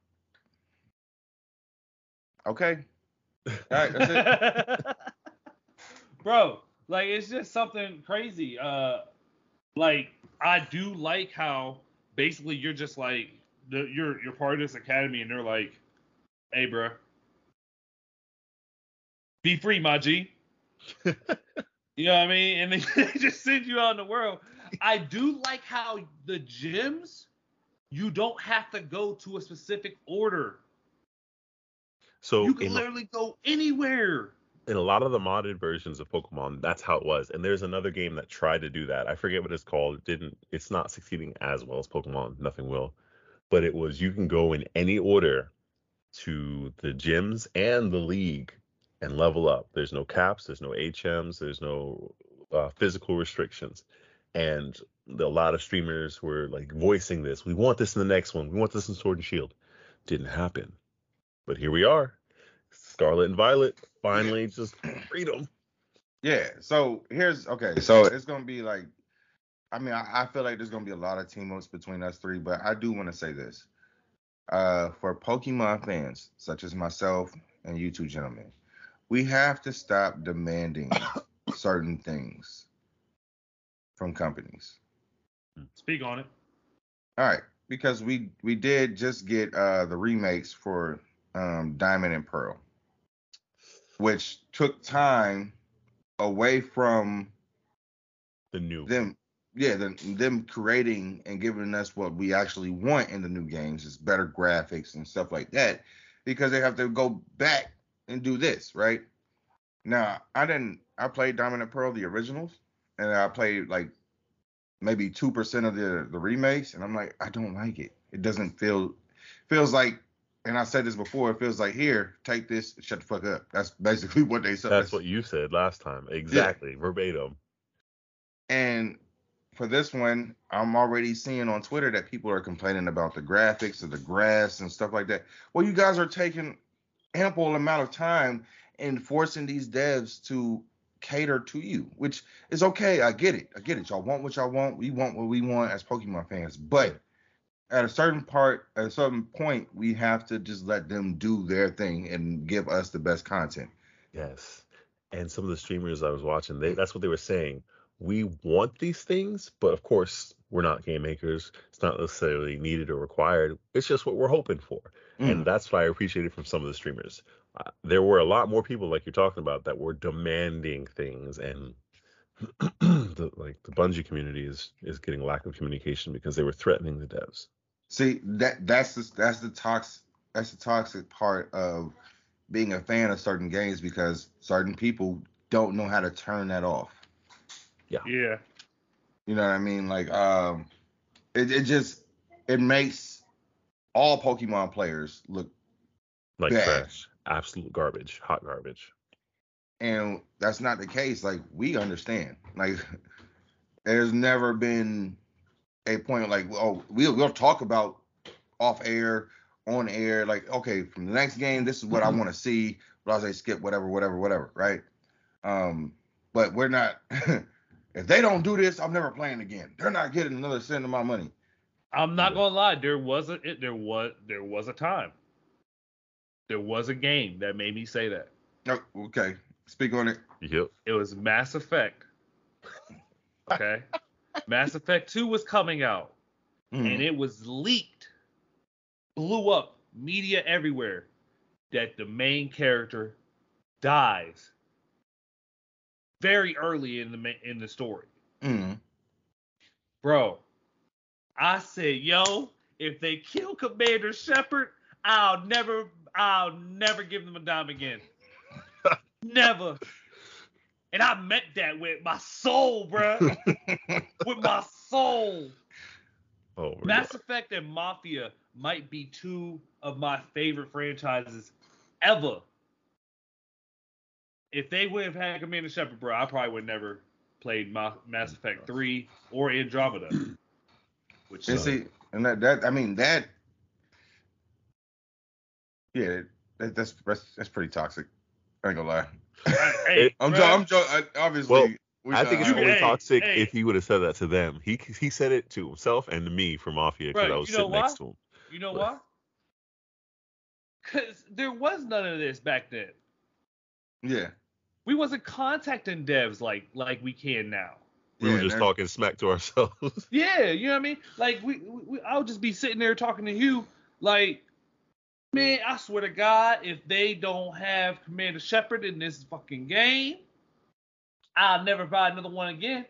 Okay. All right, that's it. Bro, like it's just something crazy. Uh like I do like how basically you're just like the, you're you're part of this academy and they're like, "Hey, bro. Be free, my G." You know what I mean? And they they just send you out in the world. I do like how the gyms you don't have to go to a specific order. So You can in, literally go anywhere. in a lot of the modded versions of Pokemon, that's how it was. And there's another game that tried to do that. I forget what it's called. It didn't. It's not succeeding as well as Pokemon. Nothing will. But it was you can go in any order to the gyms and the league and level up. There's no caps. There's no HMs. There's no uh, physical restrictions. And the, a lot of streamers were like voicing this. We want this in the next one. We want this in Sword and Shield. Didn't happen. But here we are. Scarlet and Violet finally just freedom. Yeah. So here's okay. So it's gonna be like, I mean, I, I feel like there's gonna be a lot of team ups between us three, but I do want to say this. Uh, for Pokemon fans such as myself and you two gentlemen, we have to stop demanding certain things from companies. Speak on it. All right, because we we did just get uh the remakes for um Diamond and Pearl, which took time away from The new. them yeah them, them creating and giving us what we actually want in the new games is better graphics and stuff like that because they have to go back and do this right now i didn't i played diamond and pearl the originals and i played like maybe 2% of the the remakes and i'm like i don't like it it doesn't feel feels like and i said this before it feels like here take this shut the fuck up that's basically what they said That's what you said last time. Exactly. Verbatim. And for this one, I'm already seeing on Twitter that people are complaining about the graphics of the grass and stuff like that. Well, you guys are taking ample amount of time and forcing these devs to cater to you, which is okay. I get it. I get it. Y'all want what y'all want. We want what we want as Pokemon fans. But at a certain part, at a certain point, we have to just let them do their thing and give us the best content. Yes. And some of the streamers I was watching, they that's what they were saying. We want these things, but of course we're not game makers. It's not necessarily needed or required. It's just what we're hoping for. Mm. And that's what I appreciated from some of the streamers. Uh, there were a lot more people like you're talking about that were demanding things and the, like the Bungie community is is getting lack of communication because they were threatening the devs. See that that's the that's the toxic that's the toxic part of being a fan of certain games because certain people don't know how to turn that off. Yeah. You know what I mean? Like um it, it just it makes all Pokemon players look Like Bad. trash. Absolute garbage. Hot garbage. and that's not the case. Like we understand. Like there's never been a point like oh we'll we'll talk about off air, on air, like okay, from the next game, this is what I want to see. Say skip whatever, whatever, whatever, right? Um, but we're not if they don't do this, I'm never playing again. They're not getting another cent of my money. I'm not gonna lie. There was a it, there was there was a time. There was a game that made me say that. Oh, okay. Speak on it. Yep. It was Mass Effect. Okay. Mass Effect 2 was coming out Mhm. and it was leaked, blew up, media everywhere, that the main character dies very early in the in the story. Mhm. Bro, I said, yo, if they kill Commander Shepard, I'll never, I'll never give them a dime again. never. And I meant that with my soul, bro. with my soul. Oh, Mass God. Effect and Mafia might be two of my favorite franchises ever. If they would have had Commander Shepard, bro, I probably would never played Ma- Mass Effect 3 or Andromeda. Which And see, and that, that I mean that, yeah, that, that's that's that's pretty toxic. I ain't gonna lie. hey, I'm bruh, jo- I'm jo- I- obviously. Well, we, I think it's only Hey, toxic hey. if he would have said that to them. He he said it to himself and to me for Mafia because Bro, I was you know sitting next to him. You know But- why? Because there was none of this back then. yeah. We wasn't contacting devs like like we can now. We yeah, were just talking smack to ourselves. Yeah, you know what I mean? Like we, we I'll just be sitting there talking to you like man, I swear to God, if they don't have Commander Shepard in this fucking game, I'll never buy another one again.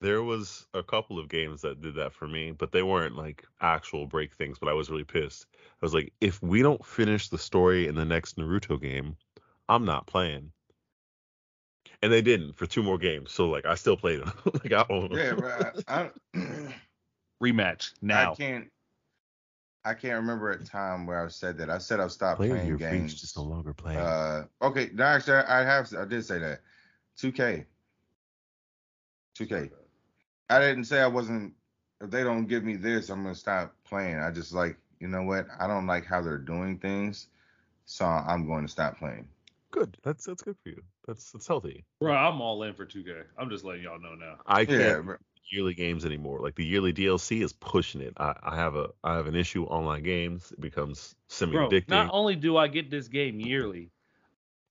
there was a couple of games that did that for me, but they weren't like actual break things. But I was really pissed. I was like, if we don't finish the story in the next Naruto game, I'm not playing. And they didn't for two more games. So like, I still played them. like I own them. Yeah, bro. I, I, Rematch now. I can't. I can't remember a time where I've said that. I said I've stopped Player playing your games. face just no longer playing. Uh, okay, no, actually, I I have. I did say that. 2K. 2K. I didn't say I wasn't. If they don't give me this, I'm gonna stop playing. I just like, you know what? I don't like how they're doing things, so I'm going to stop playing. Good. That's that's good for you. That's that's healthy. Bro, I'm all in for 2K. I'm just letting y'all know now. I can't bro. yearly games anymore. Like the yearly DLC is pushing it. I, I have a I have an issue online games. It becomes semi Bro, addicting. not only do I get this game yearly,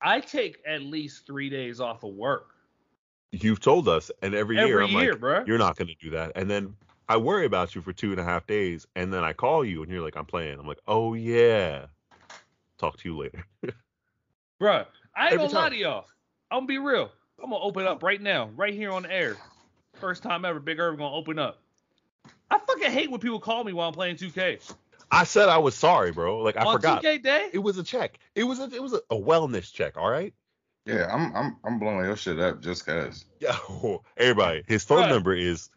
I take at least three days off of work You've told us, and every, year I'm year, like, bro. you're not going to do that. And then I worry about you for two and a half days, and then I call you, and you're like, I'm playing. I'm like, oh yeah. Talk to you later. Bruh, I ain't Every gonna lie to y'all. I'm gonna be real. I'm gonna open up right now, right here on the air. First time ever, Big Irv gonna open up. I fucking hate when people call me while I'm playing 2K. I said I was sorry, bro. Like I on forgot. 2K day? It was a check. It was a it was a, a wellness check. All right. Yeah, I'm I'm I'm blowing your shit up just cause. Yeah. Everybody, his phone Right. number is.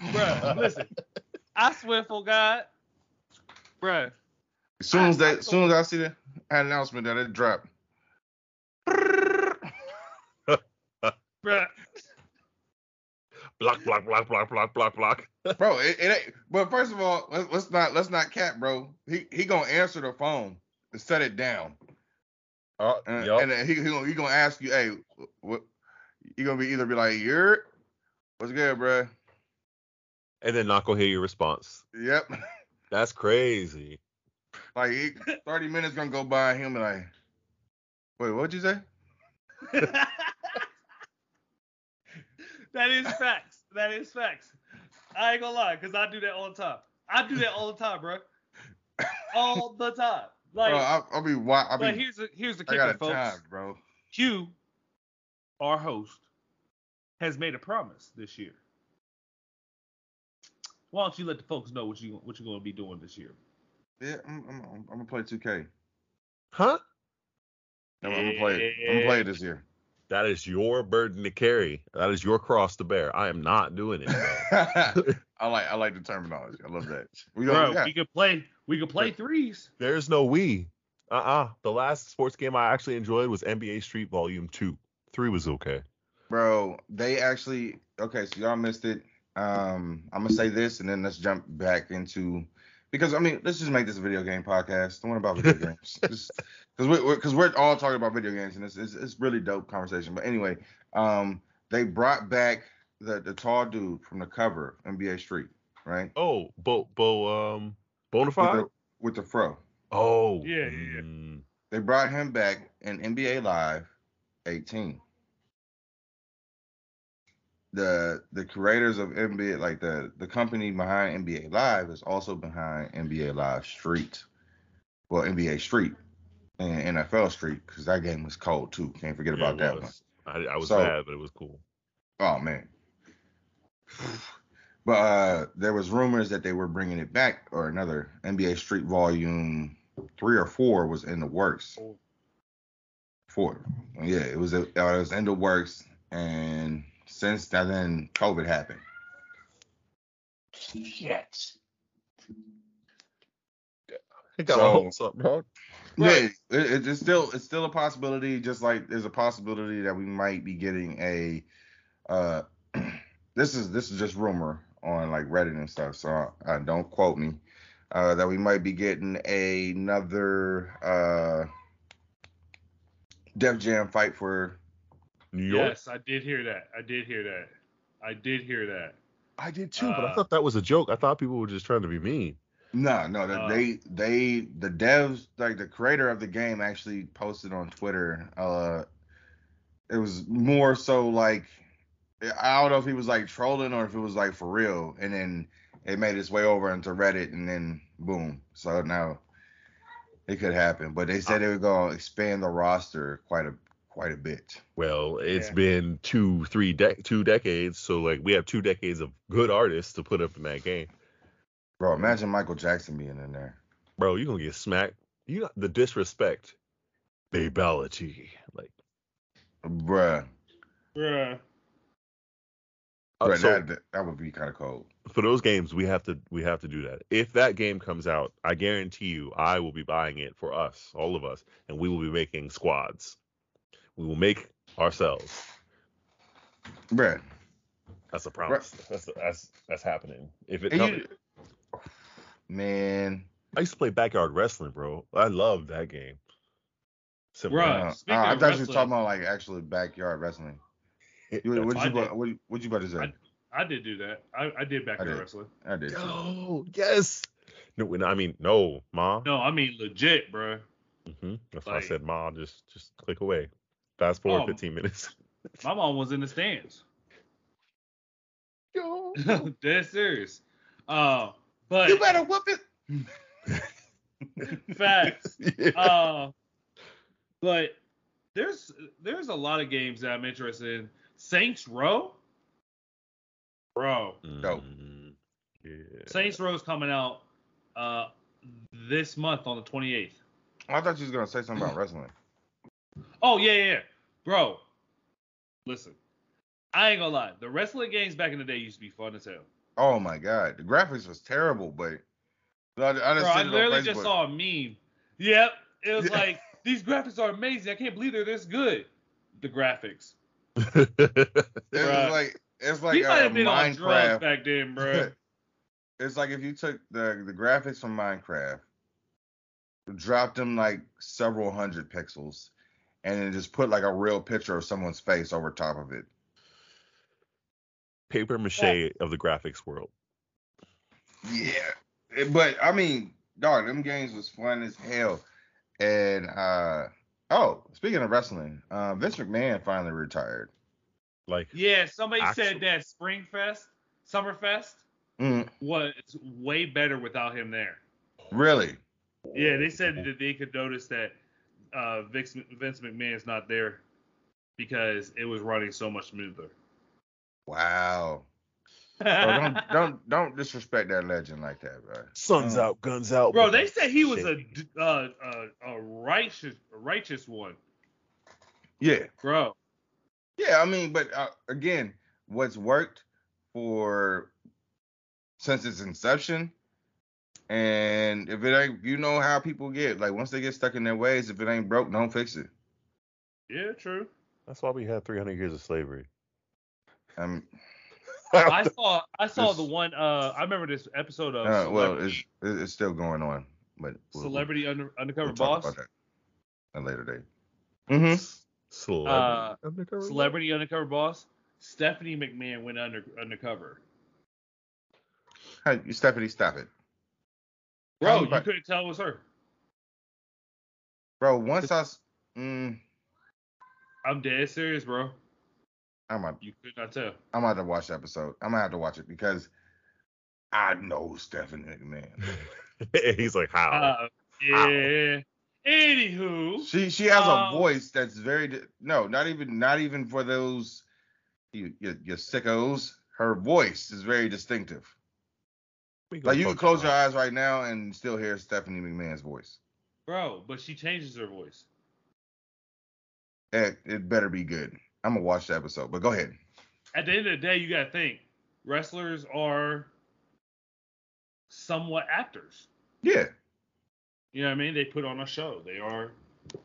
Bruh, listen. I swear for God. Bruh. As soon as I- that, as soon as I see the announcement that it dropped, Bruh. Block, block, block, block, block, block, block. bro, it, it ain't. But first of all, let's, let's not let's not cap, bro. He he gonna answer the phone to set it down, Oh, and, yup. and then he he gonna, he gonna ask you, hey, what? You gonna be either be like, you're, what's good, bro? and then not gonna hear your response. Yep. That's crazy. Like he, thirty minutes gonna go by, and him be like, wait, what'd you say? that is facts. That is facts. I ain't gonna lie, cause I do that all the time. I do that all the time, bro. All the time. Like, bro, I'll, I'll be wa- I'll but be. here's the here's the I kicker, got a folks. time, bro. Q, our host, has made a promise this year. why don't you let the folks know what you what you're gonna be doing this year? Yeah, I'm, I'm, I'm, I'm gonna play 2K. Huh? I'm, I'm gonna play it. I'm gonna play it this year. That is your burden to carry. That is your cross to bear. I am not doing it. I like I like the terminology. I love that. We Bro. Yeah. we could play we could play threes. There's no we. Uh-uh. The last sports game I actually enjoyed was NBA Street Volume 2. 3 was okay. Bro, they actually okay, so y'all missed it. Um, I'm gonna say this and then let's jump back into because I mean, let's just make this a video game podcast. Don't worry about video games. Because we're because we're, all talking about video games and it's, it's it's really dope conversation. But anyway, um, they brought back the the tall dude from the cover of NBA Street, right? Oh, Bo Bo um With Bonafide? the, with the fro. Oh. Yeah, yeah, yeah. mm, They brought him back in NBA Live 18. The the creators of NBA, like the the company behind NBA Live, is also behind NBA Live Street. Well, NBA Street and NFL Street, because that game was cold too. Can't forget yeah, about that one. I, I was So- mad, but it was cool. Oh man. But uh, there was rumors that they were bringing it back, or another NBA Street Volume three or four was in the works. Four, yeah, it was it was in the works, and since that, then COVID happened. Shit. I got So- my hopes up, bro. Yeah, it, it- it's still it's still a possibility. Just like there's a possibility that we might be getting a. Uh, this is this is just rumor on like Reddit and stuff. So uh, don't quote me. Uh, that we might be getting another uh, Def Jam fight for. New York. Yes, I did hear that. I did hear that. I did hear that. I did too, but I Uh, thought that was a joke. I thought people were just trying to be mean. No, no, that Uh, they they the devs like the creator of the game actually posted on Twitter. Uh, it was more so like I don't know if he was like trolling or if it was like for real, and then it made its way over into Reddit, and then boom. So now it could happen, but they said they were gonna expand the roster quite a quite a bit. Well, it's Yeah. been two, three, de- two decades. So like we have two decades of good artists to put up in that game, Bro, imagine Michael Jackson being in there. bro. You gonna get smacked. You got the disrespect, babality. Like, Bruh, Bruh. uh, bruh so that that would be kind of cold. for those games, we have to we have to do that. If that game comes out, I guarantee you, I will be buying it for us, all of us, and we will be making squads. We will make ourselves. Bruh. That's a promise. That's that's that's happening. If it, And no, you- man, I used to play backyard wrestling, bro. I love that game. Simple. Bruh. Uh, uh, I of thought you was wrestling- talking about like actually backyard wrestling. You, what I you did. about, what, what you about to say? I- I did do that. I, I did backyard did. wrestling. I, did. Oh yes. No, no, I mean no, ma. No, I mean legit, bro. hmm That's why I said, ma. Just just click away. Fast forward Oh. 15 minutes. My mom was in the stands. Yo. Dead serious. Uh, but You better whoop it. facts. yeah. Uh, but there's there's a lot of games that I'm interested in. Saints Row, bro. dope. Mm, yeah. Saints Row is coming out uh this month on the 28th. I thought you was gonna say something about wrestling. Oh yeah, yeah, yeah. bro. Listen, I ain't gonna lie. The wrestling games back in the day used to be fun as hell. Oh my god, the graphics was terrible, but I, I just Bro, I seen it on literally just saw a meme. Yep, it was Yeah. like these graphics are amazing. I can't believe they're this good. The graphics. It Bruh. was like it's like he might have been on drugs Minecraft. back then, bro. it's like if you took the the graphics from Minecraft, dropped them like several hundred pixels, and then just put like a real picture of someone's face over top of it. Paper mache of the graphics world. Yeah, but I mean, dog, them games was fun as hell. And uh oh, speaking of wrestling, uh, Vince McMahon finally retired. Like Yeah, somebody Actual- said that Springfest, Summerfest Mm, was way better without him there. really? Yeah, they said that they could notice that uh, Vince, Vince McMahon's not there because it was running so much smoother. Wow. Bro, don't don't don't disrespect that legend like that, bro. Suns out, guns out. Bro, they said he was a uh, uh, a righteous a righteous one, Yeah, bro. yeah. I mean, but uh, again, what's worked for since its inception, and if it ain't, you know how people get. Like once they get stuck in their ways, if it ain't broke, don't fix it. Yeah, true. That's why we had 300 years of slavery. Um, I saw I saw the one. Uh, I remember this episode of uh, well, it's it's still going on, but we'll- Celebrity Under, we'll, Undercover we'll talk Boss. about that at a later date. Mm-hmm. Celebrity. Uh, undercover Celebrity Undercover Boss. Stephanie McMahon went under undercover. Hey, Stephanie, stop it, Bro, you about- couldn't tell it was her. bro. Once I, s- mm, I'm dead serious, bro. I'm a, You could not tell. I'm gonna have to watch the episode. I'm gonna have to watch it because I know Stephanie McMahon. He's like, how? Uh, yeah. Anywho, She she has Um, a voice that's very no, not even not even for those you you, you sickos. Her voice is very distinctive. We gonna Like you can close your eyes right now and still hear Stephanie McMahon's voice. bro, but she changes her voice. It, it better be good. I'm gonna watch the episode, but go ahead. At the end of the day, you gotta think wrestlers are somewhat actors. Yeah, You know what I mean? They put on a show. They are.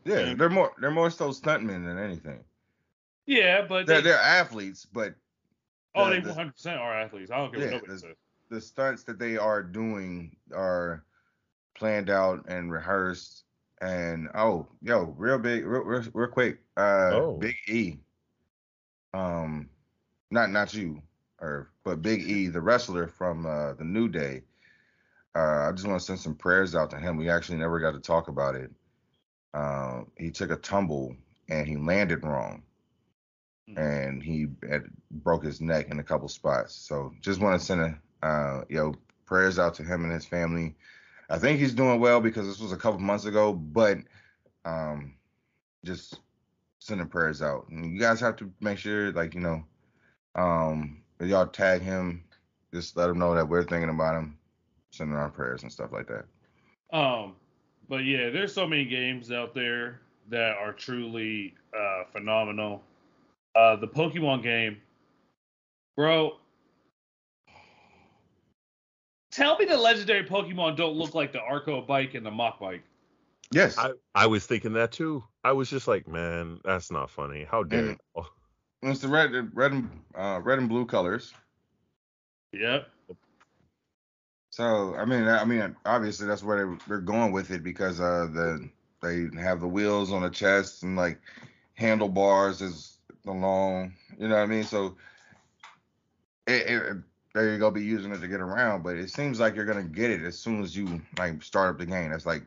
yeah, Yeah. they're more they're more so stuntmen than anything. Yeah, but They're they, they're athletes, but oh, the- they the- 100 percent are athletes. I don't care Yeah, what nobody says. The stunts that they are doing are planned out and rehearsed. And oh, yo, real big, real, real, real quick, uh, Oh. Big E, um, not not you, or but Big E, the wrestler from uh, the New Day. Uh, I just want to send some prayers out to him. We actually never got to talk about it. Um, he took a tumble and he landed wrong, Mhm. and he had broke his neck in a couple spots. So just want to send a uh, yo prayers out to him and his family. I think he's doing well because this was a couple months ago, but um, just sending prayers out. And you guys have to make sure, like you know, um, y'all tag him, just let him know that we're thinking about him, sending our prayers and stuff like that. Um, but yeah, there's so many games out there that are truly uh, phenomenal. Uh, the Pokemon game, bro. Tell me the legendary Pokemon don't look like the Acro bike and the Mach bike. Yes, I, I was thinking that too. I was just like, man, that's not funny. How dare And- you? it's the red, red and uh, red and blue colors. Yep. So I mean, I mean, obviously that's where they, they're going with it because uh, the they have the wheels on the chest and like handlebars is long. you know what I mean? So it, it, there you go, be using it to get around. But it seems like you're gonna get it as soon as you like start up the game. That's like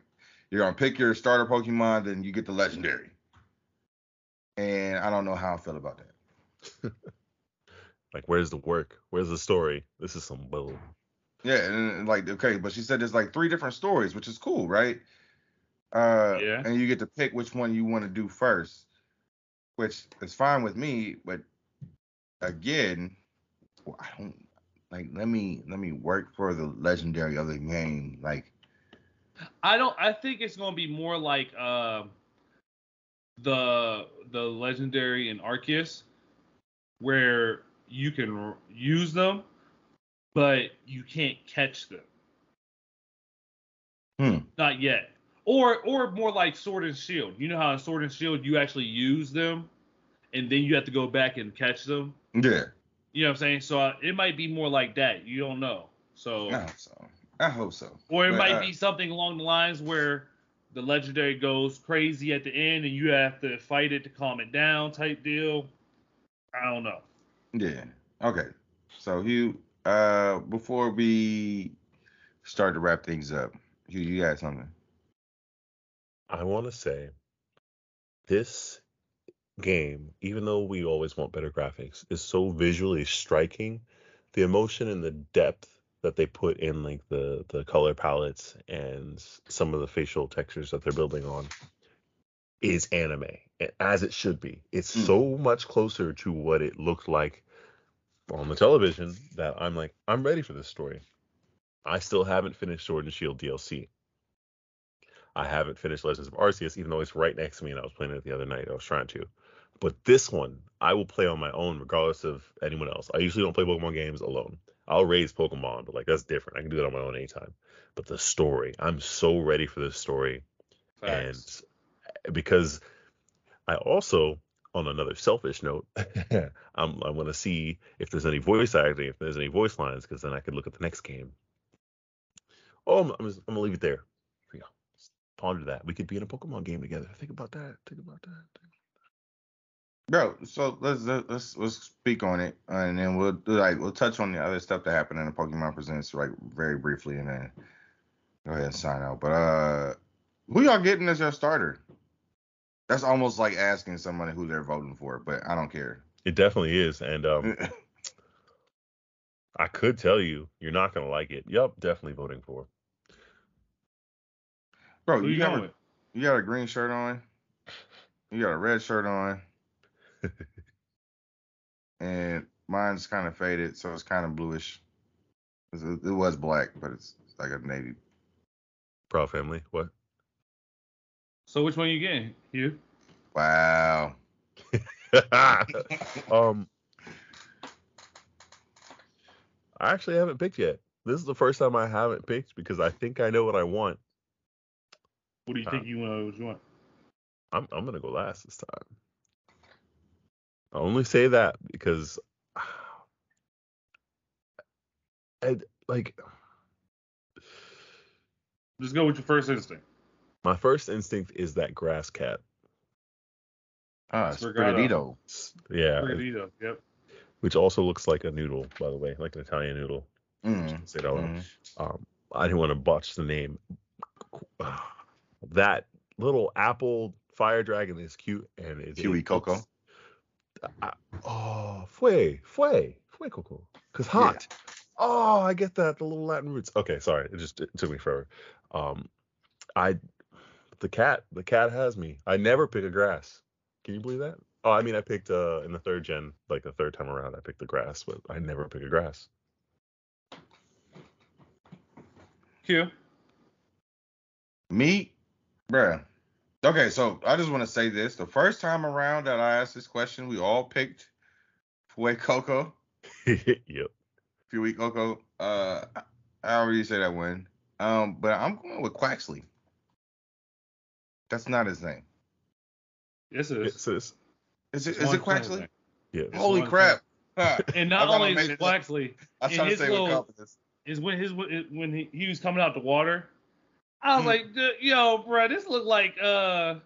you're gonna pick your starter Pokemon, then you get the legendary. And I don't know how I feel about that. Like, where's the work? Where's the story? This is some bull. Yeah, and, and, like okay, but she said there's like three different stories, which is cool, right? Uh, Yeah. And you get to pick which one you want to do first, which is fine with me. But again, well, I don't like. Let me let me work for the legendary of the game. Like, I don't. I think it's gonna be more like um the the legendary in Arceus, where you can r- use them, but you can't catch them. Hmm. Not yet. Or or more like Sword and Shield. You know how in Sword and Shield you actually use them, and then you have to go back and catch them. yeah, You know what I'm saying? So uh, it might be more like that. You don't know. So I hope so. I hope so. or it But, might uh, be something along the lines where the legendary goes crazy at the end and you have to fight it to calm it down type deal. I don't know. Yeah. Okay. So Hugh, uh, before we start to wrap things up, Hugh, you got something? I want to say this game, even though we always want better graphics, is so visually striking. The emotion and the depth that they put in like the the color palettes and some of the facial textures that they're building on is anime as it should be. It's Mm. so much closer to what it looked like on the television that I'm like, I'm ready for this story. I still haven't finished Sword and Shield DLC. I haven't finished Legends of Arceus, even though it's right next to me and I was playing it the other night. I was trying to. But this one, I will play on my own regardless of anyone else. I usually don't play Pokemon games alone. I'll raise Pokemon, but like that's different. I can do that on my own anytime. But the story, I'm so ready for this story. Facts. And because I also, on another selfish note, I'm I want to see if there's any voice acting, if there's any voice lines, because then I could look at the next game. Oh, I'm, I'm, just- I'm gonna leave it there. Ponder that. We could be in a Pokemon game together. Think about that. Think about that. Bro, so let's let's let's speak on it, and then we'll like we'll touch on the other stuff that happened in the Pokemon Presents like very briefly, and then go ahead and sign out. But uh, who y'all getting as your starter? That's almost like asking somebody who they're voting for, but I don't care. It definitely is, and um, I could tell you, you're not gonna like it. Yup, definitely voting for. Bro, Who you you got a, you got a green shirt on, you got a red shirt on, and mine's kind of faded, so it's kind of bluish. It, it was black, but it's like a navy. Proud family. What? So which one you getting? You? Wow. um, I actually haven't picked yet. This is the first time I haven't picked because I think I know what I want. What do you Uh, think you want? What you want? I'm I'm gonna go last this time. I only say that because, and like Just go with your first instinct. my first instinct is that grass cat. Ah, Sprigatito. Sprigatito. Yeah, it- Burrito. Yep. which also looks like a noodle, by the way, like an Italian noodle. Mm. Say that out loud. Mhm. um, I didn't want to botch the name. That little apple fire dragon is cute and it's Kiwi it Coco. looks- I- oh, fue, fue, fue coco, cause Yeah. hot. Oh, I get that the little Latin roots. Okay, sorry, it just it took me forever. Um, I, the cat, the cat has me. I never pick a grass. Can you believe that? Oh, I mean, I picked uh in the third gen, like the third time around, I picked the grass, but I never pick a grass. Q. Me, bruh. Okay, so I just want to say this. The first time around that I asked this question, we all picked Fuecoco, yep. Fuecoco. Uh, I already say that one. Um, but I'm going with Quaxly. That's not his name. Yes, it is. It's. Is it? It's it Quaxly? Yeah. Holy crap! And not only is it it up. Waxley, I was in trying to his say with confidence. is when his when he, he was coming out the water. I was Mm. like, yo, bro, this looked like uh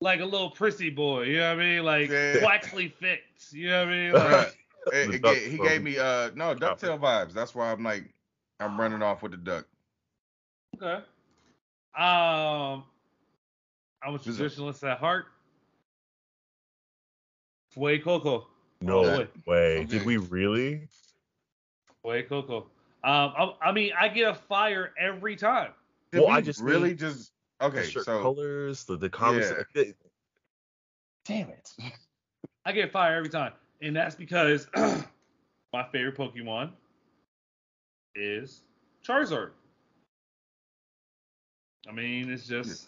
like a little prissy boy. You know what I mean? Like Yeah. Waxley fits. You know what I mean? Like, it- it duck ga- he gave me uh no ducktail vibes. That's why I'm like I'm running off with the duck. okay. Um, I'm a traditionalist at heart. Fue Coco. No Oh, way. Okay. Did we really? Fuecoco. Um, I, I mean, I get a fire every time. Did Well, we I just really mean just The okay. shirt So colors, the the conversation. damn it. I get fire every time, and that's because my favorite Pokemon is Charizard. I mean, it's just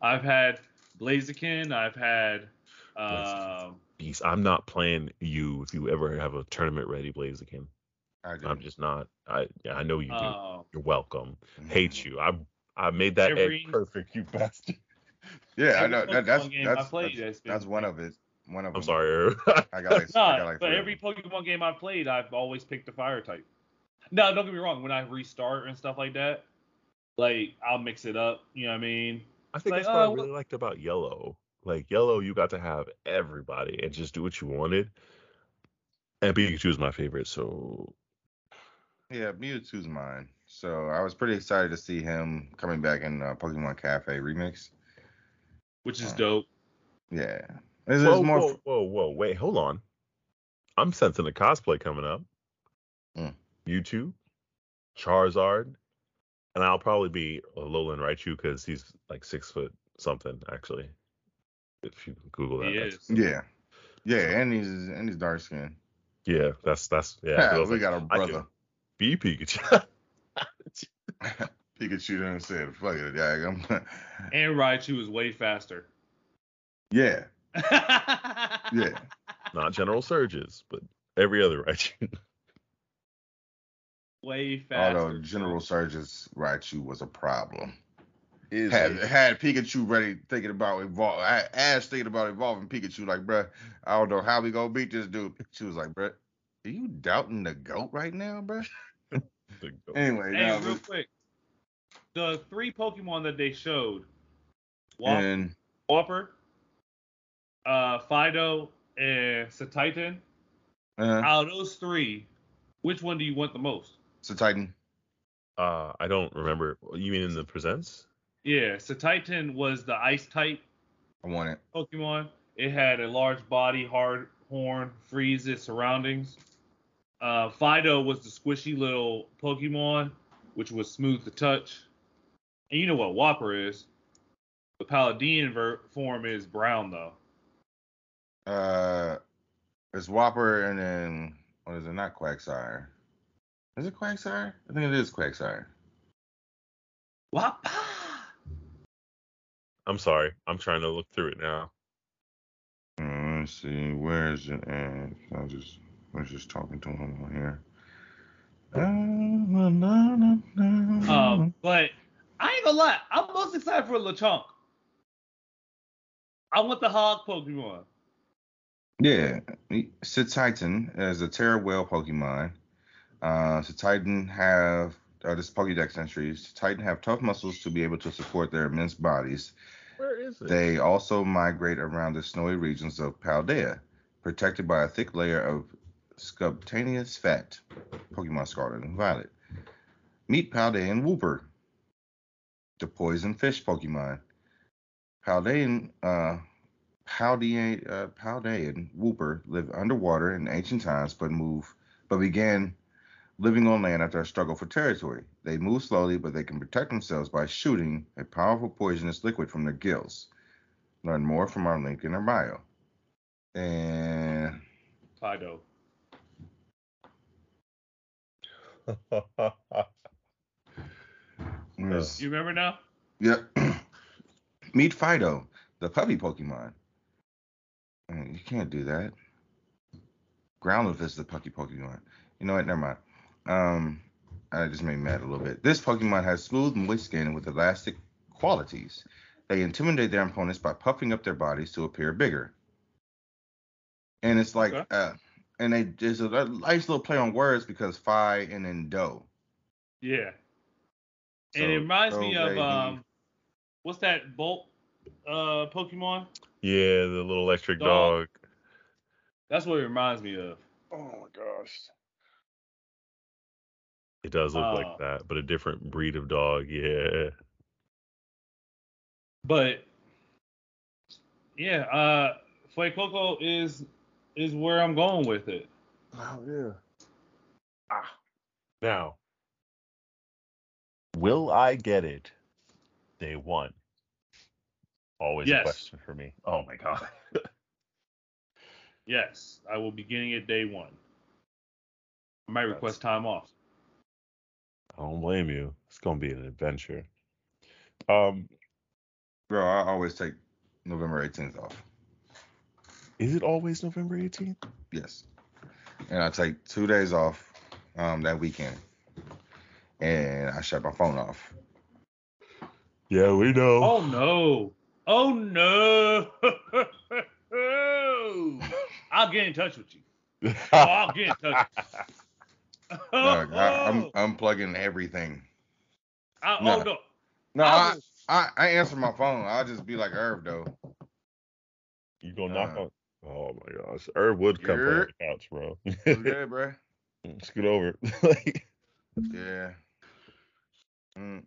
I've had Blaziken, I've had um, Beast. I'm not playing you if you ever have a tournament ready Blaziken. I do. I'm just not. I yeah, I know you do. uh, You're welcome. Mm-hmm. Hate you. I I made that Every- egg perfect, you bastard. Yeah, I know. That, that's Pokemon game I that's played that's, that's one of it. One of them. I'm sorry. I got like, I got like but three of every. Pokemon game I've played, I've always picked the fire type. No, don't get me wrong. When I restart and stuff like that, like I'll mix it up. You know what I mean? I think Like, that's what I oh, really liked about Yellow. Like Yellow, you got to have everybody and just do what you wanted. And Pikachu is my favorite, so Yeah, Mewtwo's mine. So I was pretty excited to see him coming back in uh, Pokemon Cafe remix. Which is Uh, dope. Yeah, this whoa, more. whoa, whoa, whoa, wait, hold on. I'm sensing a cosplay coming up. Mm. Mewtwo, Charizard, and I'll probably be a Alolan Raichu because he's like six foot something actually. If you Google that, He is. Yeah, yeah, and he's and he's dark skinned. Yeah, that's that's yeah. Yeah, we like, got a can brother. Be Pikachu. Pikachu done said, "Fuck it, yeah, I'm, And Raichu is way faster. yeah, yeah. yeah." Not General Surges, but every other Raichu. Way faster. Although General Surge's Raichu was a problem. Is Had it? had Pikachu ready thinking about evolve. Ash thinking about evolving Pikachu. Like, bruh, I don't know how we gonna beat this dude. Pikachu was like, bruh, are you doubting the goat right now, bruh? The. Anyway, Hey, now real quick. The three Pokemon that they showed, Whop- and Wooper, uh, Fidough, and Cetitan. uh, Out of those three, which one do you want the most? it's a Titan. Uh, I don't remember. You mean in the presents? Yeah, Cetitan was the ice type I want it. Pokemon. It had a large body, hard horn, freezes surroundings. Uh, Fidough was the squishy little Pokemon, which was smooth to touch. And you know what Wooper is? The Paldean ver- form is brown though. Uh, it's Wooper and then what is it? Not Quagsire. Is it Quagsire? I think it is Quagsire. Wooper. I'm sorry. I'm trying to look through it now. Uh, let's see. Where is it at? I just I was just talking to him on here. Um, but I ain't gonna lie, I'm most excited for Lechonk. I want the hog Pokemon. Yeah, Titan is a Terra Whale Pokemon. Uh, Titan have uh, this Pokédex entries. Titan have tough muscles to be able to support their immense bodies. Where is it? They also migrate around the snowy regions of Paldea, protected by a thick layer of subcutaneous fat. Pokemon Scarlet and Violet. Meet Paldean Wooper, the poison fish Pokemon. Paldean, uh, Paldean, uh, Paldean Wooper lived underwater in ancient times, but move, but began living on land after a struggle for territory. They move slowly, but they can protect themselves by shooting a powerful poisonous liquid from their gills. Learn more from our link in our bio. And Fidough. There's- You remember now? Yep. Meet Fidough, the puppy Pokemon. You can't do that. Growlithe is the puppy Pokemon. You know what? Never mind. Um, I just made me mad a little bit. This Pokemon has smooth, moist skin with elastic qualities. They intimidate their opponents by puffing up their bodies to appear bigger. And it's like, Okay. uh, and they there's a nice little play on words because Phi and then Do. Yeah. So, and it reminds me of Re, um, what's that Bolt uh Pokemon? yeah, the little electric Dog. dog. That's what it reminds me of. Oh my gosh. It does look Uh, like that, but a different breed of dog. Yeah. But yeah, uh Fuecoco is is where I'm going with it. Oh yeah. Ah. Now, will I get it day one? Always Yes. a question for me. Oh my god. Yes, I will be getting it day one. I might request time off. I don't blame you. It's gonna be an adventure. Um, Bro, I always take November 18th off. Is it always November 18th? Yes. And I take two days off um, that weekend. And I shut my phone off. Yeah, we know. Oh no! Oh no! I'll get in touch with you. Oh, I'll get in touch. With you. Look, I, I'm oh, unplugging everything. I, no. oh no! No, I I, I, I answer my phone. I'll just be like Irv, though. you gonna knock Uh, on? Oh my gosh, Herb would come play on the couch, bro. What's good, bro? Scoot over. Like, Yeah. Mm,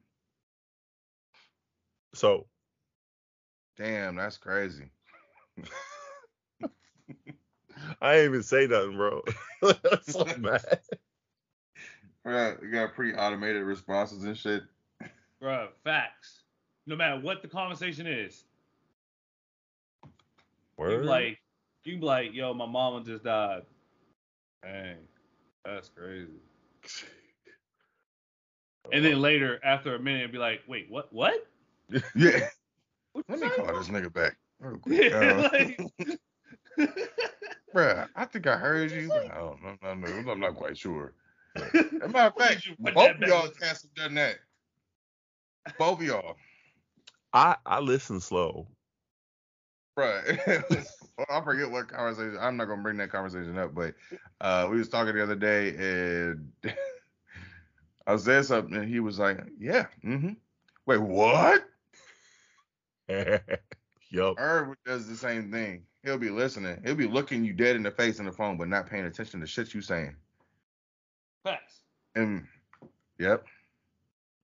so damn, that's crazy. I ain't even say nothing, bro. I'm so mad. Bro, you got pretty automated responses and shit. Bro, facts. No matter what the conversation is, you Word? like, you can be like, yo, my mama just died. Dang, that's crazy. And then later, after a minute, be like, wait, what? What? Yeah. What Let me talking call this nigga back. real quick. Yeah, Uh, like- bruh, I think I heard you. but I don't know. I'm not, I'm not quite sure. As a matter of fact, you both of y'all in? cats have done that. Both of y'all. I I listen slow. Bruh. Well, I forget what conversation. I'm not gonna bring that conversation up, but uh, we was talking the other day, and I said something, and he was like, "Yeah, mm-hmm." Wait, what? yup. Herb does the same thing. He'll be listening. He'll be looking you dead in the face on the phone, but not paying attention to shit you saying. Facts. And yep,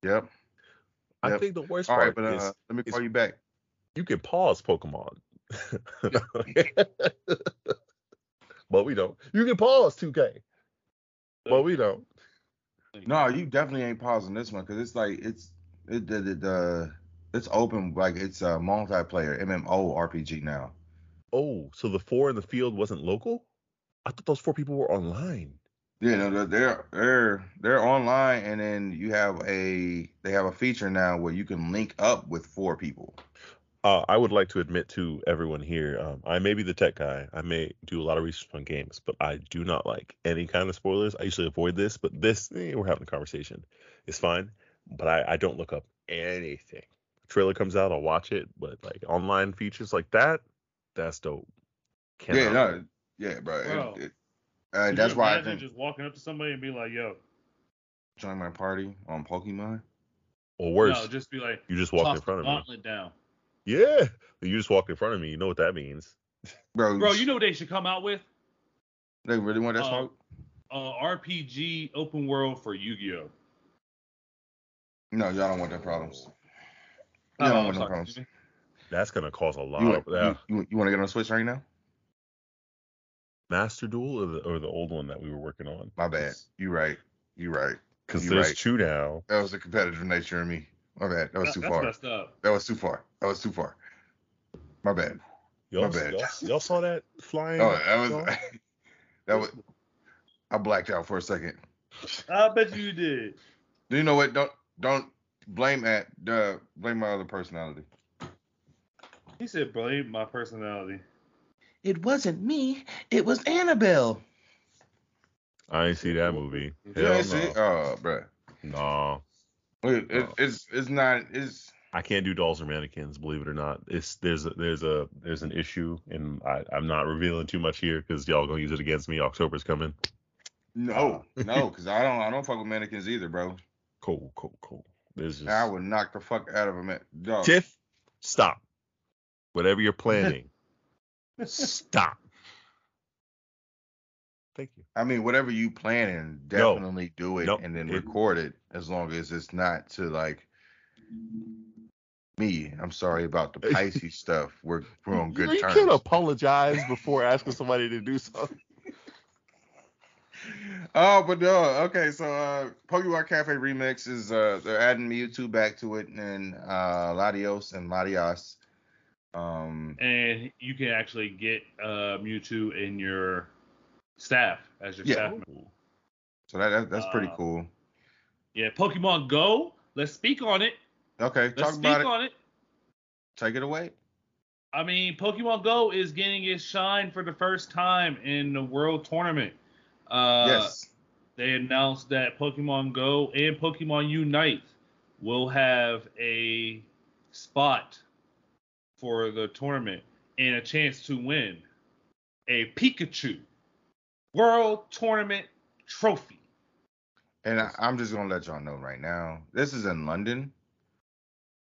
yep. I Yep. think the worst All right, part but is uh, let me is- call you back. you can pause Pokemon. but we don't. You can pause 2K. But we don't. No, you definitely ain't pausing this one because it's like it's it the, the, the it's open like it's a multiplayer MMO RPG now. Oh, so the four in the field wasn't local? I thought those four people were online. Yeah, no, they're- they're they're they're online, and then you have a they have a feature now where you can link up with four people. Uh, I would like to admit to everyone here, um, I may be the tech guy. I may do a lot of research on games, but I do not like any kind of spoilers. I usually avoid this, but this, eh, we're having a conversation. It's fine, but I, I don't look up anything. trailer comes out, I'll watch it, but like online features like that, that's dope. Yeah, Cannot no, yeah, bro. it- Bro. it- uh, that's you why I imagine think just walking up to somebody and be like, "Yo," join my party on Pokemon. Or worse, no, just be like, you just walk in front of me. down, Yeah, you just walk in front of me. You know what that means. Bro, bro. You know what they should come out with they really want that uh, smoke? a RPG open world for Yu-Gi-Oh. No, y'all don't want that problems. Oh, Y'all don't want no sorry, problems. That's gonna cause a lot You, of want- yeah. you, you, you want to get on Switch right now? Master Duel or the or the old one that we were working on. My bad. You right. You right. Because You there's right. two now. That was the competitive nature of me. My bad. That was That- too that's far. messed up. That was too far. That was too far. My bad. Y'all, bad. y'all, y'all saw that flying? Oh, that was dog? that was. I blacked out for a second. I bet you did. Do you know what? Don't don't blame at uh, blame my other personality. He said, "Blame my personality." It wasn't me. It was Annabelle. I ain't see that movie. Yeah, Hell see, no. oh, bruh. no. It, it, Oh. it's it's not it's I can't do dolls or mannequins, believe it or not. It's there's a, there's a there's an issue, and I, I'm not revealing too much here because y'all gonna use it against me. October's coming. no no because I don't I don't fuck with mannequins either, bro. Cool, cool, cool. There's just I would knock the fuck out of a man. Dog. Tiff, stop. Whatever you're planning, stop. Thank you. I mean, whatever you planning, No. definitely do it Nope. and then It- record it as long as it's not to like me. I'm sorry about the Pisces stuff. We're we're on good you terms. can't apologize before asking somebody to do something. Oh, but no, okay. So uh Pokemon Cafe Remix is uh they're adding Mewtwo back to it and uh Latios and Latias. Um and you can actually get uh, Mewtwo in your staff as your Yeah. staff. member. so that, that that's pretty Uh, cool. Yeah, Pokemon Go. Let's speak on it. Okay, Let's talk speak about it. on it. Take it away. I mean, Pokemon Go is getting its shine for the first time in the World Tournament. Uh, yes. They announced that Pokemon Go and Pokemon Unite will have a spot for the tournament and a chance to win a Pikachu World Tournament trophy. And I, I'm just gonna let y'all know right now. This is in London,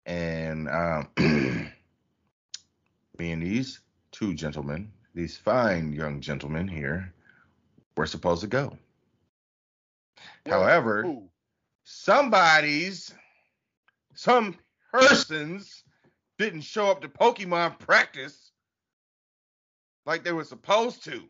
and um, me and these two gentlemen, these fine young gentlemen here, were supposed to go. However, Ooh. somebody's, some persons didn't show up to Pokemon practice like they were supposed to.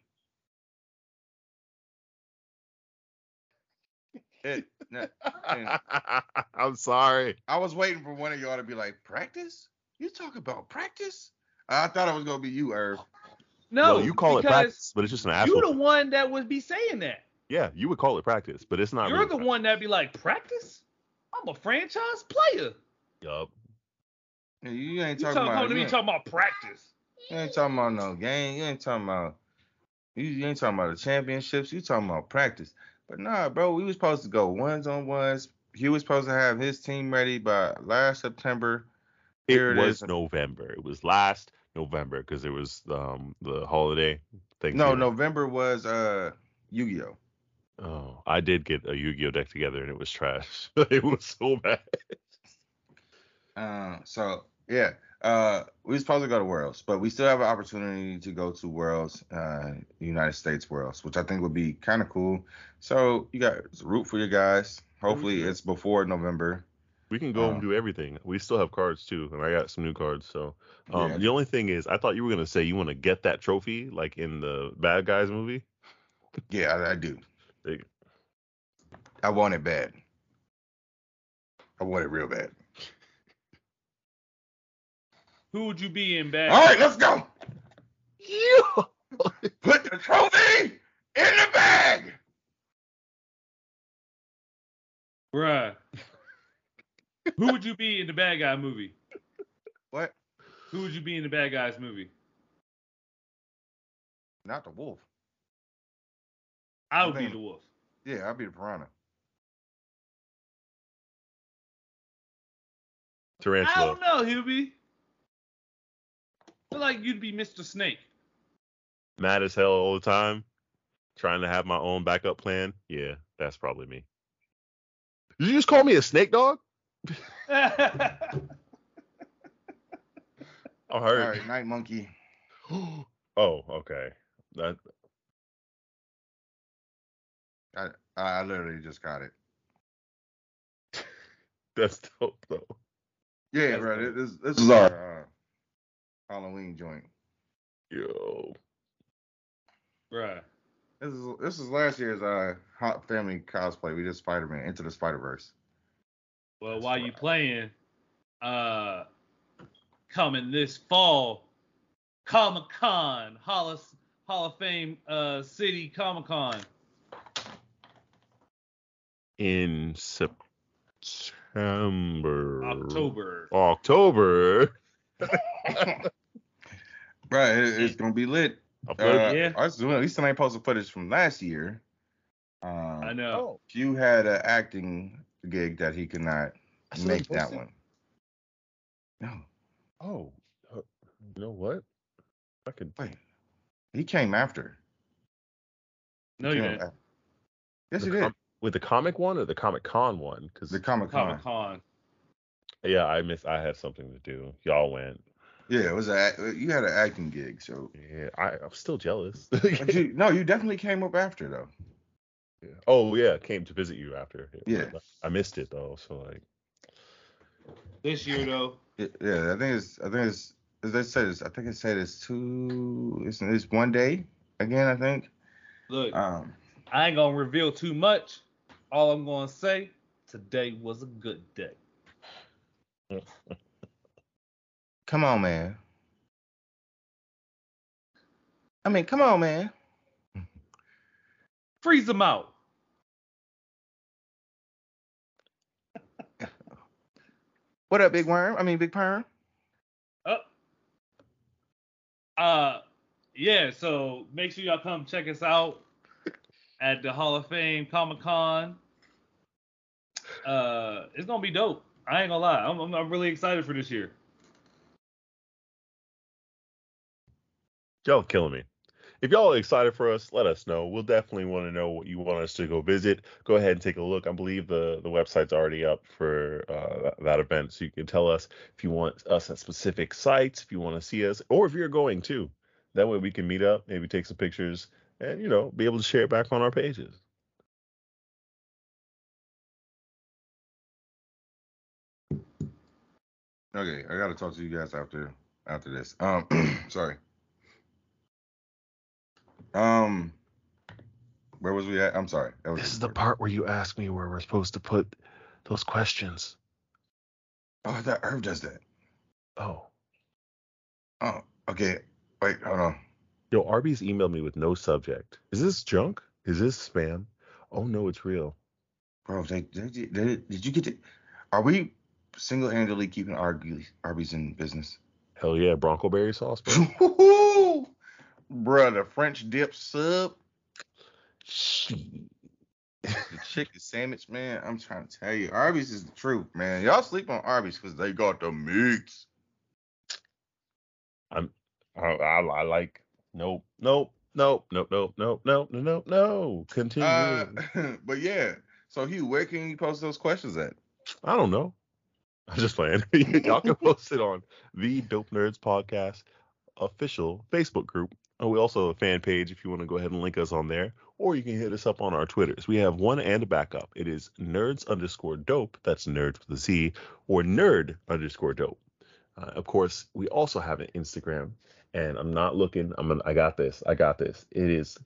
It, and I'm sorry. I was waiting for one of y'all to be like, practice? You talk about practice? I thought it was gonna be you, Irv. No, well, you call it practice, but it's just an app. You're asshole. the one that would be saying that. Yeah, you would call it practice, but it's not. You're really the one that'd be like, practice? I'm a franchise player. Yup. Yeah, You ain't You talking talking about. come to me ain't, talking about practice. you ain't talking about no game. You ain't talking about. You, you ain't talking about the championships. You talking about practice. But nah, bro, we was supposed to go ones on ones. He was supposed to have his team ready by last September. It Here it was is. November. It was last November because it was um the holiday. Thing. No, November was uh Yu-Gi-Oh. Oh, I did get a Yu-Gi-Oh deck together and it was trash. it was so bad. Uh, so yeah, uh, we was supposed to go to Worlds, but we still have an opportunity to go to Worlds, uh, United States Worlds, which I think would be kind of cool. So you guys root for your guys. Hopefully it's before November. We can go Uh, and do everything. We still have cards too, and I got some new cards. So um, Yeah. the only thing is, I thought you were gonna say you want to get that trophy like in the Bad Guys movie. Yeah, I, I do. I want it bad. I want it real bad. Who would you be in bad? All right, let's go. You Put the trophy in the bag. Bruh. Who would you be in the bad guy movie? What? Who would you be in the bad guys movie? Not the wolf. I would I be the wolf. Yeah, I'll be the piranha. Tarantula. I don't know, Hubie. Feel like you'd be Mr. Snake. Mad as hell all the time. Trying to have my own backup plan. Yeah, that's probably me. Did you just call me a snake dog? I heard. right, night monkey. oh, okay. That I I literally just got it. that's dope though. Yeah, That's bro. dope. This this is our uh, Halloween joint. Yo. Bruh. This is this is last year's uh hot family cosplay. We did Spider Man Into the Spider Verse. Well, while you playing, uh, coming this fall, Comic Con, Hall of, Hall of Fame uh, City Comic Con. In September. October. October. Right, it, it's gonna be lit. I Uh, played- Yeah. I still, we still ain't posted footage from last year. Um, I know. Hugh had an acting gig that he could not make that posted? one. No, Oh. uh, You know what? I could. wait. He came after. No, He you didn't. af- Yes, the he did. with the comic one or the Comic Con one? Because The Comic Con. Yeah, I missed. I had something to do. Y'all went. Yeah, it was a you had an acting gig, so. Yeah, I, I'm still jealous. You, no, you definitely came up after though. Yeah. oh yeah, came to visit you after. Yeah. I missed it though. So like, This year, though. Yeah, yeah, I think it's I think it's as they said it's I think it said it's two it's, it's one day again I think. Look, Um, I ain't gonna reveal too much. All I'm gonna say, today was a good day. come on, man. I mean, come on, man. Freeze them out. What up, Big Worm? I mean, Big Perm. Up. Uh, yeah. So make sure y'all come check us out at the Hall of Fame Comic Con. Uh, it's gonna be dope. I ain't gonna lie. I'm, I'm, I'm really excited for this year. Y'all killing me. If y'all are excited for us, let us know. We'll definitely want to know what you want us to go visit. Go ahead and take a look. I believe the the website's already up for uh, that, event, so you can tell us if you want us at specific sites, if you want to see us, or if you're going too. That way we can meet up, maybe take some pictures, and you know, be able to share it back on our pages. Okay, I gotta talk to you guys after after this. Um, sorry. Um, where was we at? I'm sorry. Was This is the part where you ask me where we're supposed to put those questions. Oh, that thought Herb does that. Oh, Oh, okay. Wait, hold on. Yo, Arby's emailed me with no subject. Is this junk? Is this spam? Oh no, it's real. Bro, they, they, they, did you get it? Are we single handedly keeping Arby's, Arby's in business? Hell yeah, Bronco berry sauce, bro. Bruh, the French dip sub, Shit. the chicken sandwich, man. I'm trying to tell you, Arby's is the truth, man. Y'all sleep on Arby's because they got the meats. I, I, I like. Nope. Nope. Nope. Nope. Nope. Nope. Nope. Nope. Nope. No. Continue. Uh, but yeah. So Hugh, where can you post those questions at? I don't know. I'm just playing. Y'all can post it on the Dope Nerdz Podcast official Facebook group. And we also have a fan page if you want to go ahead and link us on there, or you can hit us up on our Twitters. We have one and a backup. It is nerds underscore dope. That's nerds with a Z, or nerd underscore dope. Uh, of course, we also have an Instagram, and I'm not looking. I'm. Gonna, I got this. I got this. It is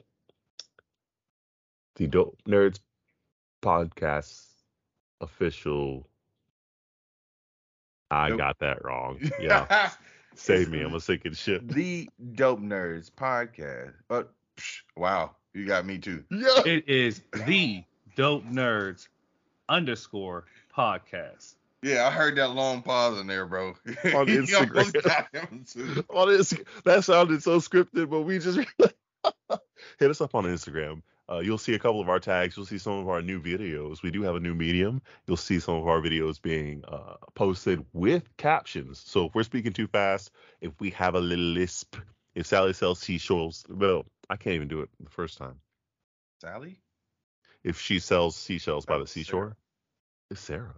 the Dope Nerdz Podcast official. I Nope. got that wrong. Yeah, save me. I'm a sinking ship. the Dope Nerdz podcast. Oh, psh, wow, you got me too. Yeah. It is the Dope Nerdz underscore podcast. Yeah, I heard that long pause in there, bro. On Instagram. got him, too. on this, that sounded so scripted, but we just hit us up on Instagram. Uh, you'll see a couple of our tags. You'll see some of our new videos. We do have a new medium. You'll see some of our videos being uh, posted with captions. So if we're speaking too fast, if we have a little lisp, if Sally sells seashells, well, I can't even do it the first time. Sally? If she sells seashells by Oh, the Sarah. seashore, it's Sarah.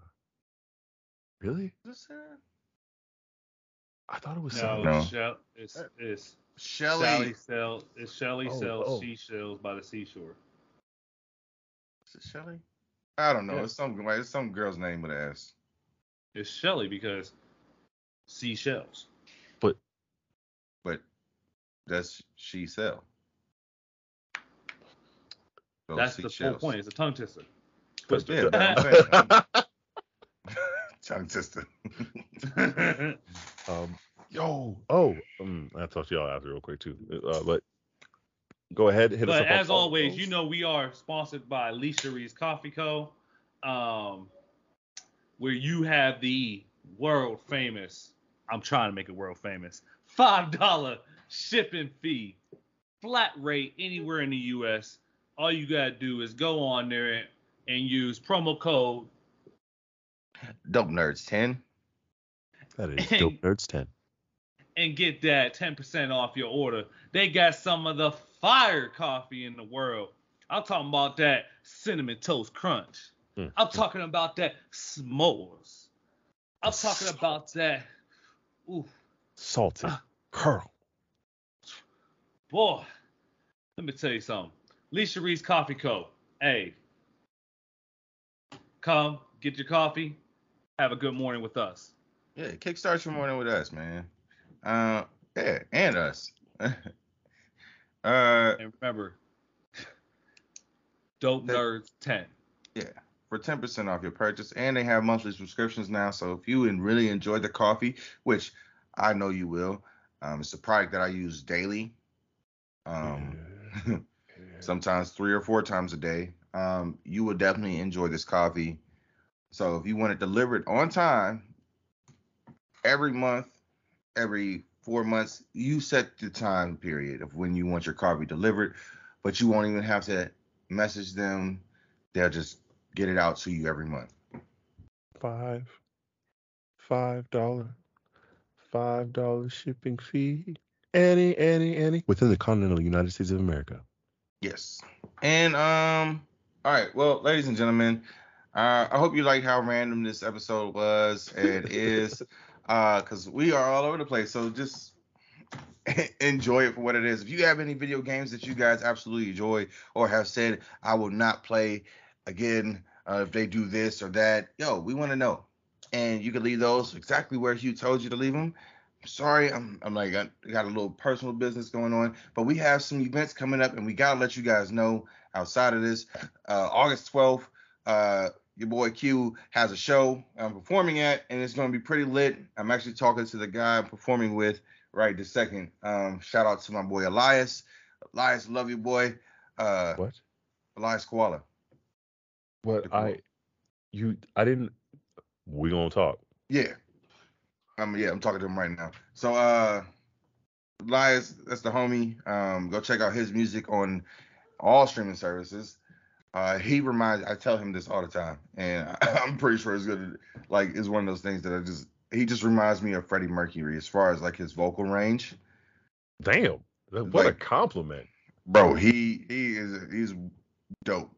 Really? Is it Sarah? I thought it was No, Sally. No. It's it's Shelly. Sally sell it's Shelly Oh, sells oh. seashells by the seashore. Is it Shelly? I don't know. Yeah. It's some like, it's some girl's name with an S. It's Shelly because seashells. But but does she sell? Those That's the whole point. It's a tongue twister. Twister. yeah, that's what I'm saying. Tongue twister. Um, yo, oh, um, I'll talk to y'all after real quick too. Uh, but go ahead, hit us But up. on as always, those. you know we are sponsored by Lecheries Coffee Co. Um, where you have the world famous. I'm trying to make it world famous. Five dollar shipping fee, flat rate anywhere in the U.S. All you gotta do is go on there and, and use promo code Dope Nerdz 10. that is Dope Nerdz 10. And get that 10% off your order. They got some of the fire coffee in the world. I'm talking about that cinnamon toast crunch. Mm. I'm talking about that s'mores. I'm talking about that. Ooh, Salted, Ah. curl. boy. Let me tell you something. Lecheries Coffee Co. Hey, come get your coffee. Have a good morning with us. Yeah, kickstart your morning with us, man. Uh, yeah, and us. uh, And remember, Dope That- Nerds 10. for 10% off your purchase. And they have monthly subscriptions now. So if you en- really enjoy the coffee, which I know you will, um, it's a product that I use daily. Um, sometimes three or four times a day. Um, you will definitely enjoy this coffee. So if you want it delivered on time, every month, every four months, you set the time period of when you want your coffee delivered, but you won't even have to message them. They'll just get it out to you every month. Five, five dollar, five dollar shipping fee. Any, any, any. Within the continental United States of America. Yes. And um, all right. Well, ladies and gentlemen, uh, I hope you like how random this episode was and is, uh, because we are all over the place. So just enjoy it for what it is. If you have any video games that you guys absolutely enjoy or have said I will not play again uh, if they do this or that, yo, we want to know. And you can leave those exactly where Hugh told you to leave them. Sorry, I'm I'm like I got a little personal business going on, but we have some events coming up, and we gotta let you guys know outside of this. Uh, August 12th, uh, your boy Q has a show I'm performing at, and it's gonna be pretty lit. I'm actually talking to the guy I'm performing with right this second. Um, shout out to my boy Elias. Elias, love you, boy. Uh, What? Elias Koala. What? I, you, I didn't. We gonna talk. Yeah. Um, yeah, I'm talking to him right now. So, uh, Elias, that's the homie. Um, go check out his music on all streaming services. Uh, he reminds, I tell him this all the time, and I, I'm pretty sure it's gonna like it's one of those things that I just he just reminds me of Freddie Mercury as far as like his vocal range. Damn. What a compliment. bro he he is he's dope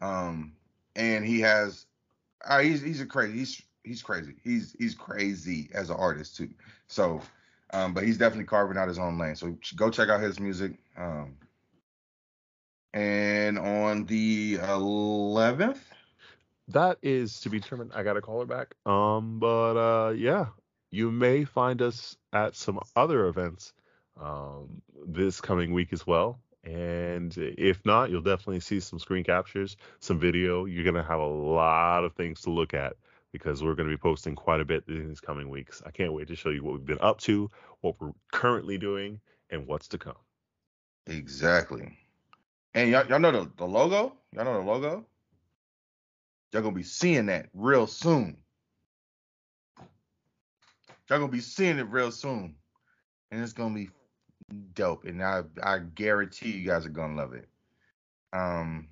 um and he has uh, he's he's a crazy he's he's crazy he's he's crazy as an artist too so um but he's definitely carving out his own lane so go check out his music um and on the 11th That is to be determined. I gotta call her back. Um, but uh, yeah, you may find us at some other events um this coming week as well. And if not, you'll definitely see some screen captures, some video. You're gonna have a lot of things to look at because we're gonna be posting quite a bit in these coming weeks. I can't wait to show you what we've been up to, what we're currently doing, and what's to come. exactly and y'all, y'all know the, the logo? Y'all know the logo? Y'all gonna be seeing that real soon. Y'all gonna be seeing it real soon. And it's gonna be dope. And i i guarantee you guys are gonna love it. Um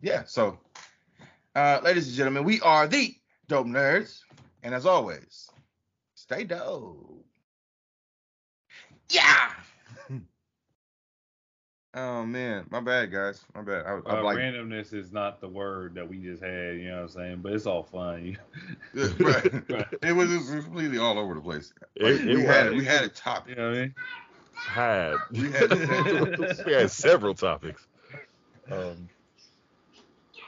yeah so uh ladies and gentlemen we are the dope nerdz. And as always stay dope. Yeah oh man my bad guys my bad i, I Uh, like randomness is not the word that we just had, you know what I'm saying? But it's all fun. right. Right. it was just completely all over the place Like, it we had was. we had a topic You know what I mean? had We had- we had several topics. Um,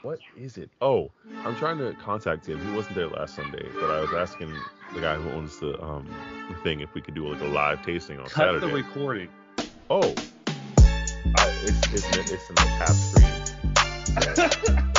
what is it? Oh, I'm trying to contact him. He wasn't there last Sunday, but I was asking the guy who owns the um the thing if we could do like a live tasting on Cut Saturday. the recording. oh, It's it's it's in the tap screen.